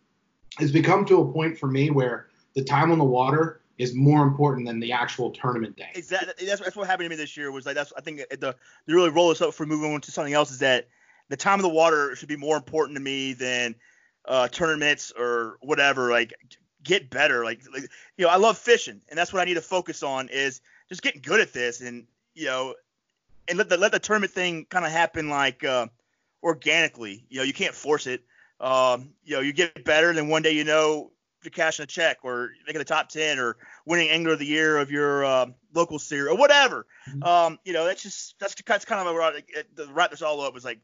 S2: it's become to a point for me where the time on the water is more important than the actual tournament day.
S1: Exactly. That's, that's what happened to me this year. Was like that's I think the the really roll us up for moving on to something else is that the time of the water should be more important to me than uh, tournaments or whatever. Like get better. Like, like you know I love fishing and that's what I need to focus on is just getting good at this and you know and let the let the tournament thing kind of happen like uh, organically. You know you can't force it. um, you know, you get better, and then one day you know you're cashing a check or making the top ten or winning Angler of the Year of your uh, local series or whatever. Mm-hmm. Um, you know, that's just that's that's kind of a, the wrap this all up was like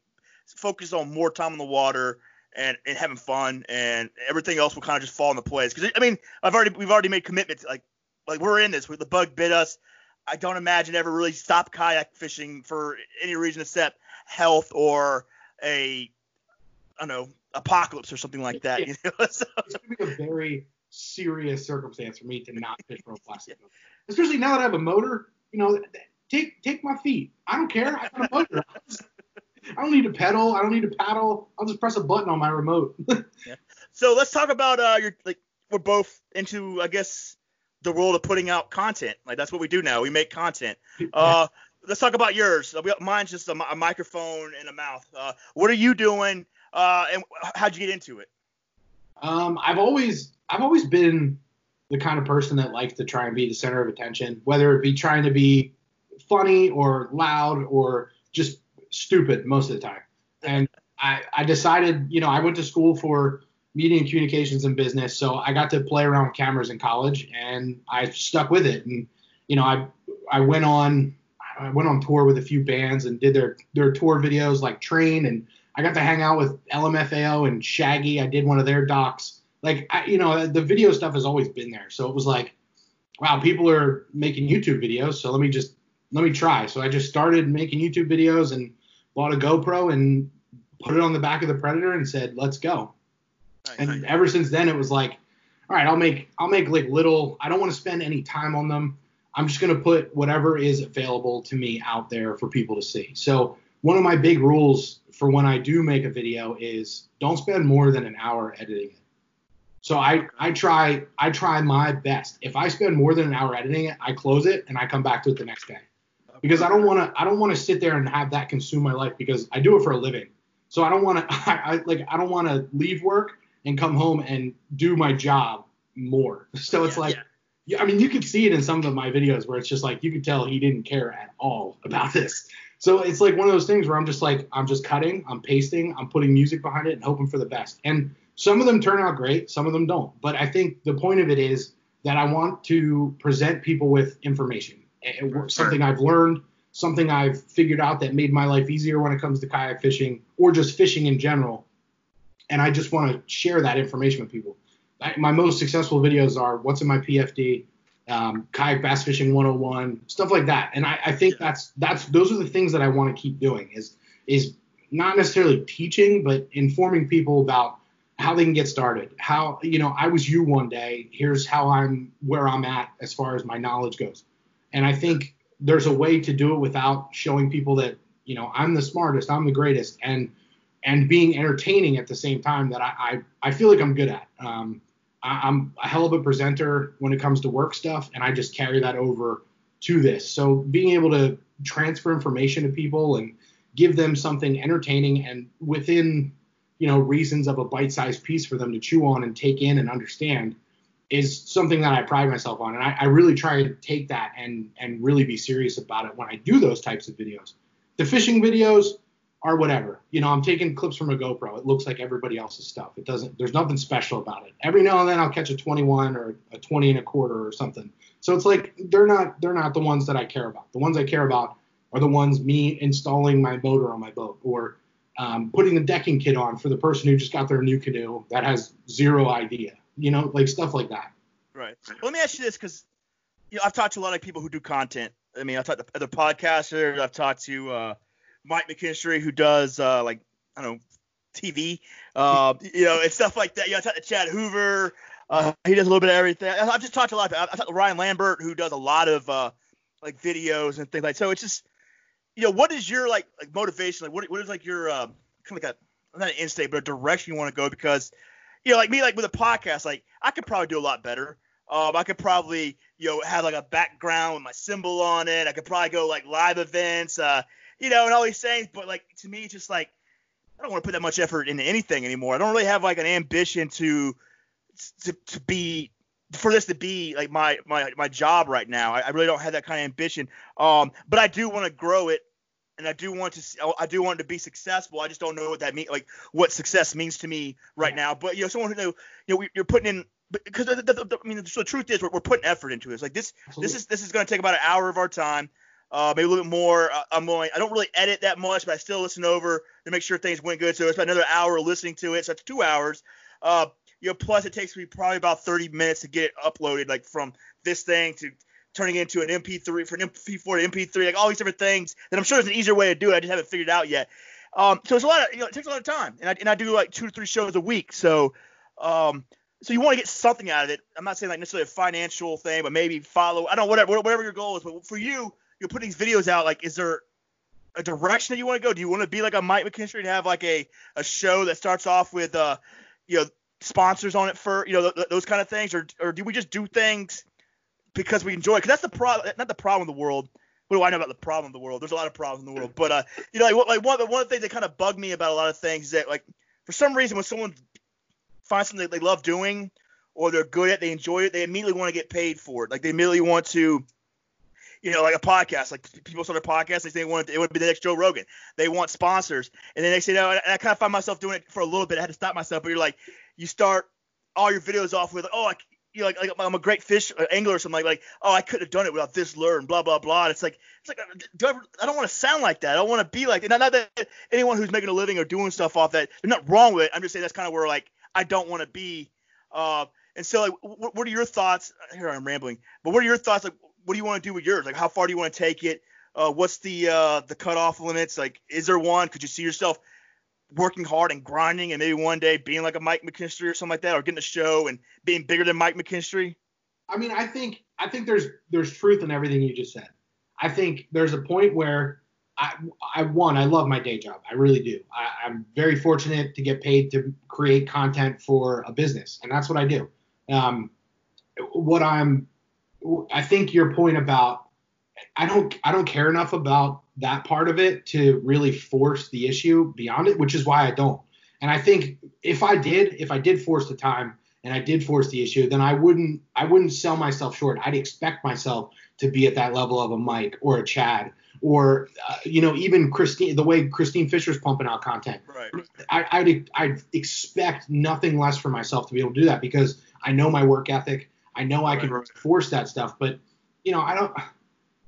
S1: focus on more time on the water and, and having fun, and everything else will kind of just fall into place. Because I mean, I've already we've already made commitments. Like like we're in this. The bug bit us. I don't imagine ever really stop kayak fishing for any reason except health or a I don't know apocalypse or something like that. You know?
S2: so, it's gonna be a very serious circumstance for me to not fish for a plastic boat, especially now that I have a motor. You know, take take my feet. I don't care. I got a motor. I don't need to pedal. I don't need to paddle. I'll just press a button on my remote.
S1: yeah. So let's talk about uh, your like we're both into I guess the world of putting out content. Like that's what we do now. We make content. Uh, let's talk about yours. Mine's just a, a microphone and a mouth. Uh, what are you doing? Uh, and how'd you get into it?
S2: Um, I've always I've always been the kind of person that likes to try and be the center of attention, whether it be trying to be funny or loud or just stupid most of the time. And I, I decided, you know, I went to school for media and communications and business, so I got to play around with cameras in college, and I stuck with it. And you know, I I went on I went on tour with a few bands and did their their tour videos like Train, and I got to hang out with LMFAO and Shaggy. I did one of their docs. Like, I, you know, the video stuff has always been there. So it was like, wow, people are making YouTube videos, so let me just let me try. So I just started making YouTube videos and bought a GoPro and put it on the back of the Predator and said, "Let's go." Nice, and nice. ever since then, it was like, all right, I'll make I'll make like little. I don't want to spend any time on them. I'm just gonna put whatever is available to me out there for people to see. So one of my big rules for when I do make a video is don't spend more than an hour editing it. So I, I try I try my best. If I spend more than an hour editing it, I close it and I come back to it the next day because I don't want to I don't want to sit there and have that consume my life because I do it for a living. So I don't want to I, I, like I don't want to leave work and come home and do my job more. So it's yeah, like yeah. I mean you can see it in some of my videos where it's just like you could tell he didn't care at all about this. So it's like one of those things where I'm just like I'm just cutting, I'm pasting, I'm putting music behind it and hoping for the best. And some of them turn out great, some of them don't. But I think the point of it is that I want to present people with information something I've learned, something I've figured out that made my life easier when it comes to kayak fishing or just fishing in general. And I just want to share that information with people. I, my most successful videos are what's in my PFD, um, kayak bass fishing 101, stuff like that. And I, I think yeah. that's that's those are the things that I want to keep doing is is not necessarily teaching, but informing people about how they can get started. How you know I was you one day. Here's how I'm where I'm at as far as my knowledge goes. And I think there's a way to do it without showing people that, you know, I'm the smartest, I'm the greatest, and and being entertaining at the same time that I I, I feel like I'm good at. Um, I, am a hell of a presenter when it comes to work stuff, and I just carry that over to this. So being able to transfer information to people and give them something entertaining and within you know reasons of a bite-sized piece for them to chew on and take in and understand is something that I pride myself on, and I, I, really try to take that and and really be serious about it when I do those types of videos. The fishing videos are whatever, you know. I'm taking clips from a GoPro. It looks like everybody else's stuff. It doesn't. There's nothing special about it. Every now and then I'll catch a 21 or a 20 and a quarter or something. So it's like they're not they're not the ones that I care about. The ones I care about are the ones me installing my motor on my boat or um, putting the decking kit on for the person who just got their new canoe that has zero idea you know, like stuff like that.
S1: Right. Well, let me ask you this, because you know I've talked to a lot of people who do content. I mean, I've talked to other podcasters. I've talked to uh, Mike McKinstry, who does uh, like I don't know TV, uh, you know, and stuff like that. You know, I talked to Chad Hoover. Uh, he does a little bit of everything. I've just talked to a lot. Of, I've talked to Ryan Lambert, who does a lot of uh, like videos and things like. So it's just, you know, what is your like like motivation? Like, what what is like your uh, kind of like a not an instinct, but a direction you want to go? Because you know, like me, like with a podcast, like I could probably do a lot better. Um, I could probably, you know, have like a background with my symbol on it. I could probably go like live events, uh, you know, and all these things. But like to me, just like I don't want to put that much effort into anything anymore. I don't really have like an ambition to to, to be for this to be like my my my job right now. I, I really don't have that kind of ambition. Um, but I do want to grow it and I do want to I do want to be successful. I just don't know what that means, like what success means to me right now. But you know, someone who you know you're putting in because the, the, the, I mean, so the, truth is we're, we're, putting effort into this. Like this, Absolutely. this is this is going to take about an hour of our time, uh, maybe a little bit more. Uh, I'm going. I don't really edit that much, but I still listen over to make sure things went good. So it's about another hour listening to it. So it's two hours. Uh, you know, plus it takes me probably about 30 minutes to get it uploaded, like from this thing to turning into an MP3 for an MP4 to MP3, like all these different things. That I'm sure there's an easier way to do it. I just haven't figured it out yet. Um, so it's a lot of, you know, it takes a lot of time, and I, and I do like two to three shows a week. So, um, so you want to get something out of it. I'm not saying like necessarily a financial thing, but maybe follow. I don't know whatever whatever your goal is. But for you, you're putting these videos out. Like, is there a direction that you want to go? Do you want to be like a Mike McKinstry and have like a a show that starts off with uh, you know, sponsors on it for you know th- those kind of things, or or do we just do things because we enjoy it? Because that's the problem. Not the problem of the world. What do I know about the problem of the world? There's a lot of problems in the world, but uh, you know, like, like one one of the things that kind of bug me about a lot of things is that like for some reason when someone finds something that they love doing or they're good at, they enjoy it, they immediately want to get paid for it. Like they immediately want to, you know, like a podcast. Like people start a podcast, they say they want it, it would be the next Joe Rogan. They want sponsors, and then they say no. And I kind of find myself doing it for a little bit. I had to stop myself, but you're like, you start all your videos off with, oh, I, you know, like, like I'm a great fish uh, angler or something like, like oh, I couldn't have done it without this lure and blah blah blah. And it's like, it's like, uh, do I, I don't want to sound like that. I don't want to be like, not, not that anyone who's making a living or doing stuff off that, there's not wrong with it. I'm just saying that's kind of where like I don't want to be. Uh, and so, like, what, what, are your thoughts? Here I'm rambling, but what are your thoughts? Like, what do you want to do with yours? Like, how far do you want to take it? Uh, what's the uh, the cutoff limits? Like, is there one? Could you see yourself working hard and grinding, and maybe one day being like a Mike McKinstry or something like that, or getting a show and being bigger than Mike McKinstry?
S2: I mean, I think I think there's there's truth in everything you just said. I think there's a point where I, I one, I love my day job. I really do. I, am very fortunate to get paid to create content for a business, and that's what I do. Um, what I'm, I think your point about, I don't, I don't care enough about that part of it to really force the issue beyond it, which is why I don't. And I think if I did, if I did force the time and I did force the issue, then I wouldn't, I wouldn't sell myself short. I'd expect myself to be at that level of a Mike or a Chad or uh, you know even Christine the way Christine Fisher's pumping out content.
S1: Right.
S2: I, would I'd expect nothing less for myself to be able to do that because I know my work ethic. I know I right, can force that stuff, but you know I don't.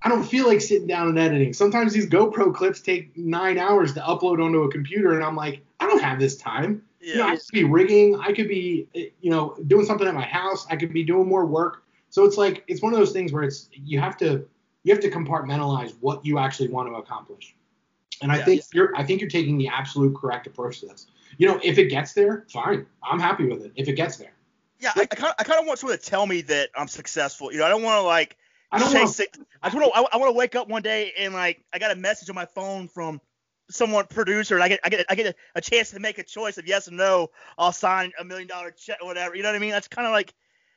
S2: I don't feel like sitting down and editing. Sometimes these GoPro clips take nine hours to upload onto a computer, and I'm like, I don't have this time. Yeah. You know, I could be rigging. I could be, you know, doing something at my house. I could be doing more work. So it's like it's one of those things where it's you have to you have to compartmentalize what you actually want to accomplish. And I yeah, think you're I think you're taking the absolute correct approach to this. You know, if it gets there, fine. I'm happy with it. If it gets there.
S1: Yeah, I, I kind I kind of want someone to tell me that I'm successful. You know, I don't want to like I don't want to. I want to. I want to wake up one day and like I got a message on my phone from someone producer and I get I get I get a, a chance to make a choice of yes or no. I'll sign a million dollar check or whatever. You know what I mean? That's kind of like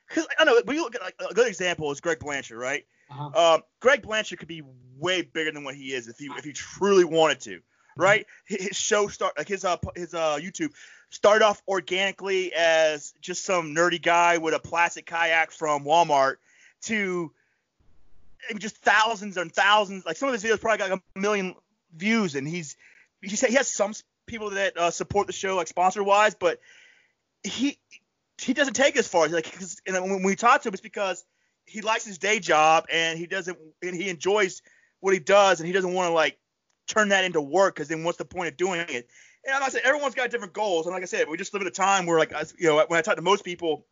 S1: because I know you look at like a good example is Greg Blanchard, right? Uh-huh. Um, Greg Blanchard could be way bigger than what he is if he if he truly wanted to, right? Mm-hmm. His show start like his uh his uh YouTube started off organically as just some nerdy guy with a plastic kayak from Walmart to just thousands and thousands. Like some of his videos probably got a million views, and he's he said he has some people that uh, support the show like sponsor wise, but he he doesn't take as far. Like, cause, and when we talk to him, it's because he likes his day job and he doesn't and he enjoys what he does and he doesn't want to like turn that into work because then what's the point of doing it? And like I said, everyone's got different goals. And like I said, we just live in a time where like you know when I talk to most people,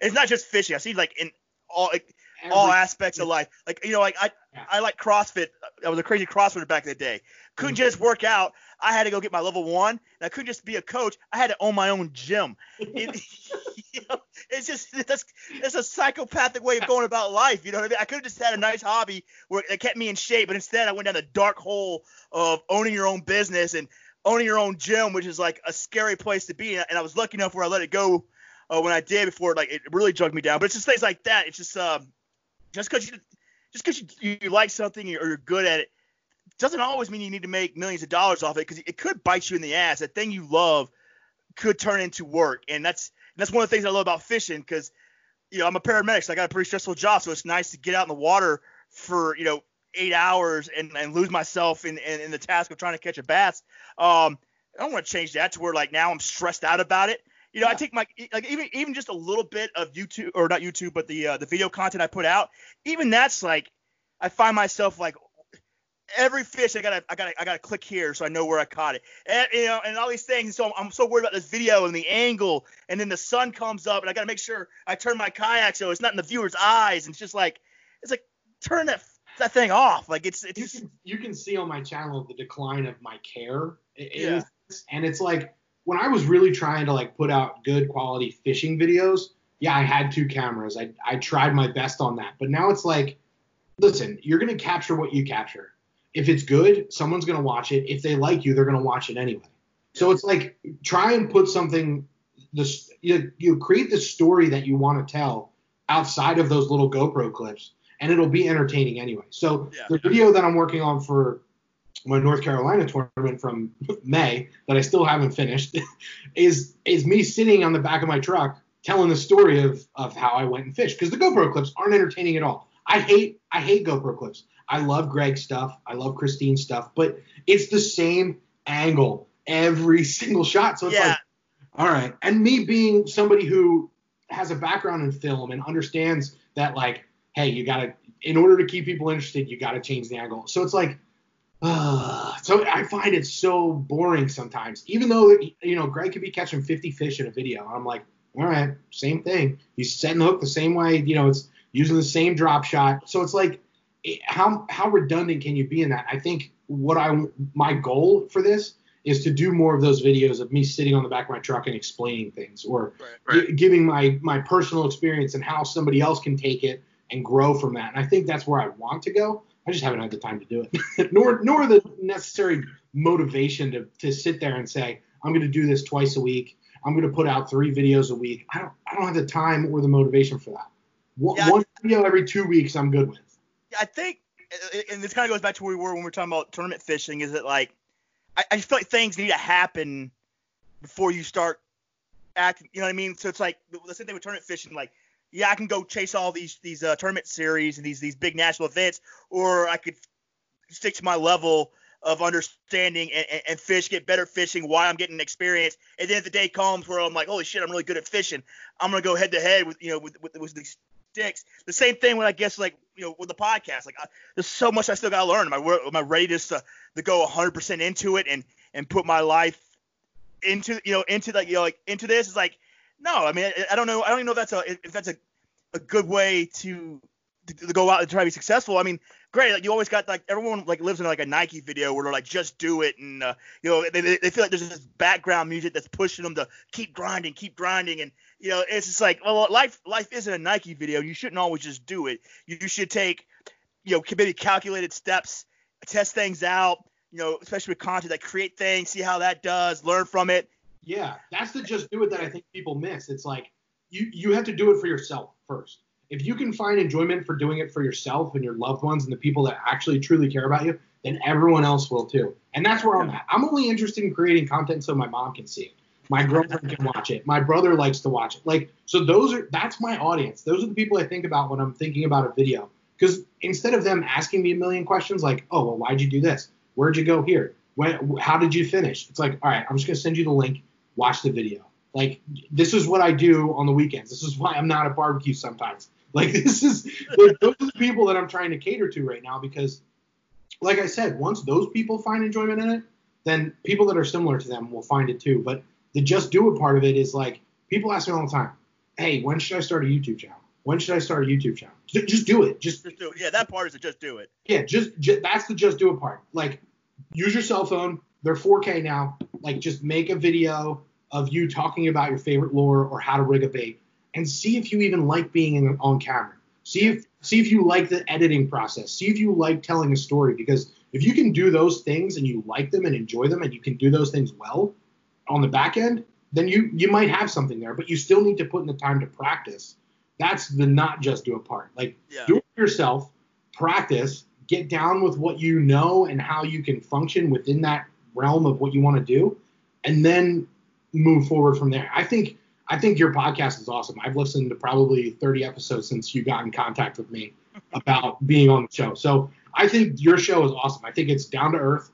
S1: it's not just fishing. I see like in all like, all aspects of life. Like you know, like I yeah. I like CrossFit. I was a crazy CrossFitter back in the day. Couldn't mm-hmm. just work out. I had to go get my level one. And I couldn't just be a coach. I had to own my own gym. It, you know, it's just that's it's a psychopathic way of going about life. You know what I mean? I could have just had a nice hobby where it kept me in shape, but instead I went down the dark hole of owning your own business and owning your own gym, which is like a scary place to be. And I was lucky enough where I let it go uh, when I did before like it really jugged me down. But it's just things like that. It's just um, just because you just because you, you like something or you're good at it doesn't always mean you need to make millions of dollars off it because it could bite you in the ass. That thing you love could turn into work, and that's and that's one of the things I love about fishing because you know I'm a paramedic, so I got a pretty stressful job, so it's nice to get out in the water for you know eight hours and, and lose myself in, in, in the task of trying to catch a bass. Um, I don't want to change that to where like now I'm stressed out about it. You know, yeah. I take my like even even just a little bit of YouTube or not YouTube, but the uh, the video content I put out, even that's like I find myself like every fish I gotta I gotta I gotta click here so I know where I caught it, and you know, and all these things. So I'm, I'm so worried about this video and the angle, and then the sun comes up, and I gotta make sure I turn my kayak so it's not in the viewer's eyes, and it's just like it's like turn that that thing off. Like it's it's
S2: you can you can see on my channel the decline of my care. It, yeah. and it's like when I was really trying to like put out good quality fishing videos, yeah, I had two cameras. I I tried my best on that. But now it's like, listen, you're gonna capture what you capture. If it's good, someone's gonna watch it. If they like you, they're gonna watch it anyway. So it's like try and put something this you, you create the story that you want to tell outside of those little GoPro clips and it'll be entertaining anyway. So yeah. the video that I'm working on for my North Carolina tournament from May that I still haven't finished is is me sitting on the back of my truck telling the story of of how I went and fished because the GoPro clips aren't entertaining at all. I hate I hate GoPro clips. I love Greg's stuff. I love Christine's stuff, but it's the same angle every single shot. So it's yeah. like, all right. And me being somebody who has a background in film and understands that like, hey, you gotta in order to keep people interested, you gotta change the angle. So it's like uh, so I find it so boring sometimes. Even though you know Greg could be catching 50 fish in a video, I'm like, all right, same thing. He's setting the hook the same way. You know, it's using the same drop shot. So it's like, how how redundant can you be in that? I think what I my goal for this is to do more of those videos of me sitting on the back of my truck and explaining things, or right, right. G- giving my my personal experience and how somebody else can take it and grow from that. And I think that's where I want to go. I just haven't had the time to do it, nor nor the necessary motivation to to sit there and say I'm going to do this twice a week. I'm going to put out three videos a week. I don't I don't have the time or the motivation for that. One, yeah, one video every two weeks I'm good with.
S1: I think, and this kind of goes back to where we were when we were talking about tournament fishing. Is that like I, I feel like things need to happen before you start acting. You know what I mean? So it's like the same thing with tournament fishing. Like yeah, I can go chase all these these uh, tournament series and these these big national events, or I could stick to my level of understanding and, and, and, fish, get better fishing while I'm getting experience. And then if the day comes where I'm like, holy shit, I'm really good at fishing, I'm gonna go head to head with you know with with, with these sticks. The same thing when I guess like you know with the podcast. Like I, there's so much I still gotta learn. Am I am I ready just to, to go 100% into it and and put my life into you know into like you know like into this? Is like no, I mean, I, I don't know. I don't even know if that's a if that's a, a good way to, to, to go out and try to be successful. I mean, great. Like you always got like everyone like lives in like a Nike video where they're like just do it, and uh, you know they, they feel like there's this background music that's pushing them to keep grinding, keep grinding, and you know it's just like well life life isn't a Nike video. You shouldn't always just do it. You, you should take you know maybe calculated steps, test things out. You know, especially with content, that create things, see how that does, learn from it,
S2: yeah, that's the just do it that I think people miss. It's like you you have to do it for yourself first. If you can find enjoyment for doing it for yourself and your loved ones and the people that actually truly care about you, then everyone else will too. And that's where I'm at. I'm only interested in creating content so my mom can see it. My girlfriend can watch it. My brother likes to watch it. Like so those are that's my audience. Those are the people I think about when I'm thinking about a video. Because instead of them asking me a million questions like, oh well, why'd you do this? Where'd you go here? When, how did you finish? It's like, all right, I'm just gonna send you the link watch the video. Like this is what I do on the weekends. This is why I'm not at barbecue sometimes. Like this is like, those are the people that I'm trying to cater to right now because, like I said, once those people find enjoyment in it, then people that are similar to them will find it too. But the just do it part of it is like people ask me all the time, "Hey, when should I start a YouTube channel? When should I start a YouTube channel? Just, do it. Just,
S1: just do it. Yeah, that part is to just do it.
S2: Yeah, just, just that's the just do it part. Like use your cell phone. They're 4K now. Like just make a video of you talking about your favorite lure or how to rig a bait and see if you even like being in, on camera. See if see if you like the editing process. See if you like telling a story because if you can do those things and you like them and enjoy them and you can do those things well on the back end, then you you might have something there, but you still need to put in the time to practice. That's the not just do a part. Like yeah. do it yourself, practice, get down with what you know and how you can function within that realm of what you want to do, and then move forward from there. I think I think your podcast is awesome. I've listened to probably 30 episodes since you got in contact with me about being on the show. So I think your show is awesome. I think it's down to earth,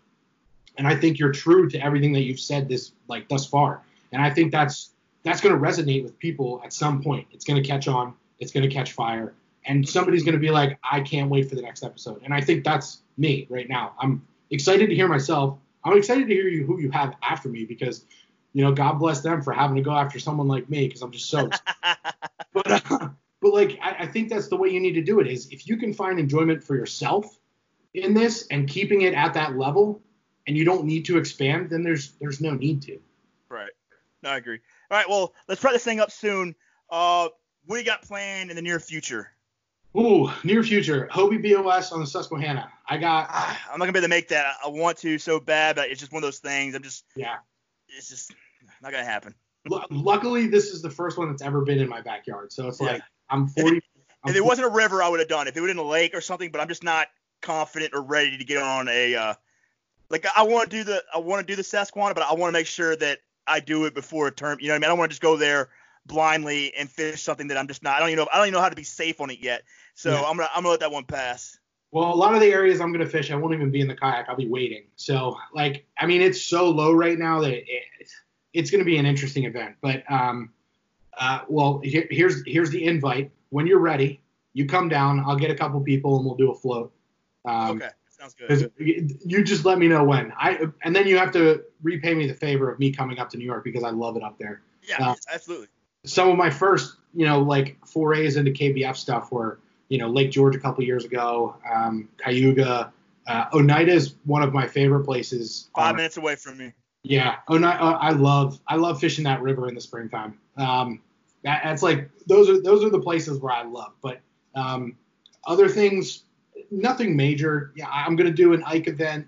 S2: and I think you're true to everything that you've said this like thus far. And I think that's that's going to resonate with people at some point. It's going to catch on. It's going to catch fire, and somebody's going to be like, I can't wait for the next episode. And I think that's me right now. I'm excited to hear myself. I'm excited to hear you who you have after me because you know, God bless them for having to go after someone like me because I'm just so. but uh, but like I, I, think that's the way you need to do it. Is if you can find enjoyment for yourself in this and keeping it at that level, and you don't need to expand, then there's there's no need to.
S1: Right. No, I agree. All right. Well, let's wrap this thing up soon. Uh, what do you got planned in the near future?
S2: Ooh, near future. Hobie BOS on the Susquehanna. I got.
S1: I'm not gonna be able to make that. I want to so bad, but it's just one of those things. I'm just.
S2: Yeah.
S1: It's just not gonna happen.
S2: luckily, this is the first one that's ever been in my backyard, so it's yeah. like I'm 40. If
S1: it, I'm if it wasn't a river, I would have done. If it was in a lake or something, but I'm just not confident or ready to get on a. Uh, like I want to do the I want to do the Susquehanna, but I want to make sure that I do it before a term. You know what I mean? I don't want to just go there blindly and fish something that I'm just not. I don't even know. I don't even know how to be safe on it yet. So yeah. I'm gonna I'm gonna let that one pass.
S2: Well, a lot of the areas I'm gonna fish, I won't even be in the kayak. I'll be waiting. So like, I mean, it's so low right now that it, it's going to be an interesting event. But um, uh, well, here, here's here's the invite. When you're ready, you come down. I'll get a couple people and we'll do a float.
S1: Um, okay, sounds good.
S2: You just let me know when. I and then you have to repay me the favor of me coming up to New York because I love it up there.
S1: Yeah, uh, absolutely.
S2: Some of my first, you know, like forays into KBF stuff were, you know, Lake George a couple years ago, um, Cayuga. Uh, Oneida is one of my favorite places.
S1: Five minutes away from me.
S2: Yeah. No, uh, I love I love fishing that river in the springtime. Um, that, that's like those are those are the places where I love. But um, other things, nothing major. Yeah, I'm gonna do an Ike event,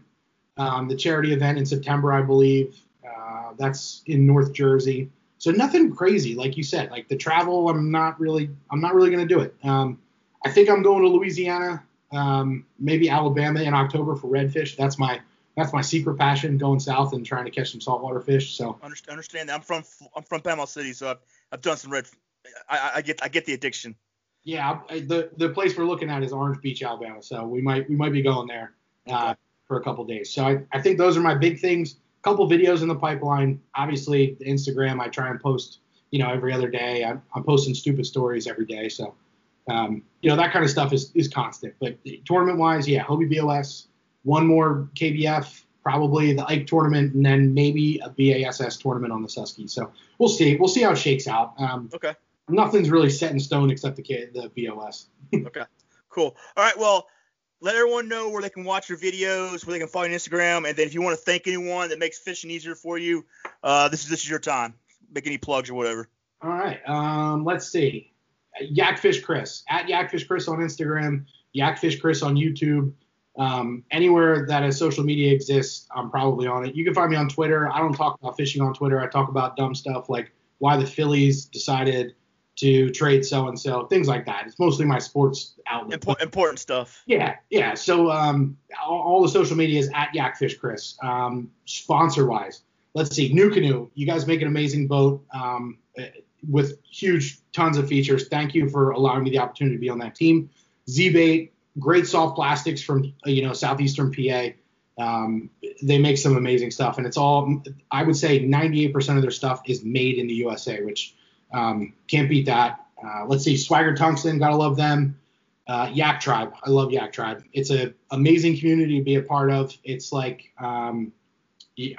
S2: um, the charity event in September, I believe. Uh, that's in North Jersey. So nothing crazy, like you said. Like the travel, I'm not really I'm not really gonna do it. Um, I think I'm going to Louisiana, um, maybe Alabama in October for redfish. That's my that's my secret passion going south and trying to catch some saltwater fish. So
S1: understand that. I'm from I'm from Panama City, so I've, I've done some red. I, I get I get the addiction.
S2: Yeah, I, the the place we're looking at is Orange Beach, Alabama. So we might we might be going there uh, for a couple days. So I, I think those are my big things. A couple videos in the pipeline. Obviously, the Instagram I try and post you know every other day. I'm, I'm posting stupid stories every day. So um, you know that kind of stuff is is constant. But tournament wise, yeah, Hobie BOS one more KBF, probably the Ike tournament, and then maybe a BASS tournament on the Susky. So we'll see. We'll see how it shakes out. Um,
S1: okay.
S2: Nothing's really set in stone except the K- the BOS.
S1: okay. Cool. All right. Well, let everyone know where they can watch your videos, where they can follow you on Instagram, and then if you want to thank anyone that makes fishing easier for you, uh, this is this is your time. Make any plugs or whatever.
S2: All right. Um, let's see. Yakfish Chris at Yakfish Chris on Instagram. Yakfish Chris on YouTube. Um, anywhere that a social media exists, I'm probably on it. You can find me on Twitter. I don't talk about fishing on Twitter. I talk about dumb stuff like why the Phillies decided to trade so and so, things like that. It's mostly my sports outlet.
S1: Impor- important stuff.
S2: Yeah, yeah. So um, all, all, the social media is at Yakfish Chris. Um, sponsor wise, let's see, NuCanoe. You guys make an amazing boat um, with huge tons of features. Thank you for allowing me the opportunity to be on that team. Z-Bait, great soft plastics from you know southeastern PA. Um, they make some amazing stuff, and it's all I would say 98% of their stuff is made in the USA, which um, can't beat that. Uh, let's see, Swagger Tungsten, gotta love them. Uh, Yak Tribe, I love Yak Tribe. It's an amazing community to be a part of. It's like um,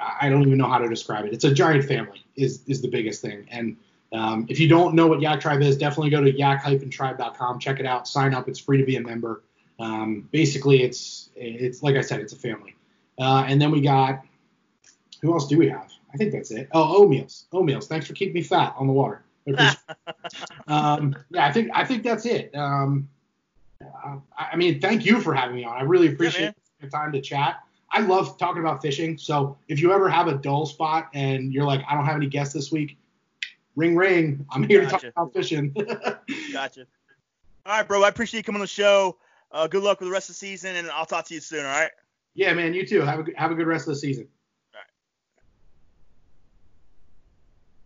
S2: I don't even know how to describe it. It's a giant family is is the biggest thing, and um, if you don't know what Yak Tribe is, definitely go to yak-tribe.com. Check it out. Sign up. It's free to be a member. Um, basically, it's it's like I said, it's a family. Uh, and then we got who else do we have? I think that's it. Oh, O'Meals. O'Meals. Thanks for keeping me fat on the water. Um, yeah, I think I think that's it. Um, uh, I mean, thank you for having me on. I really appreciate yeah, the time to chat. I love talking about fishing. So if you ever have a dull spot and you're like, I don't have any guests this week, ring ring. I'm here gotcha. to talk about fishing.
S1: gotcha. All right, bro. I appreciate you coming on the show. Uh, good luck with the rest of the season, and I'll talk to you soon. All right.
S2: Yeah, man. You too. Have a have a good rest of the season.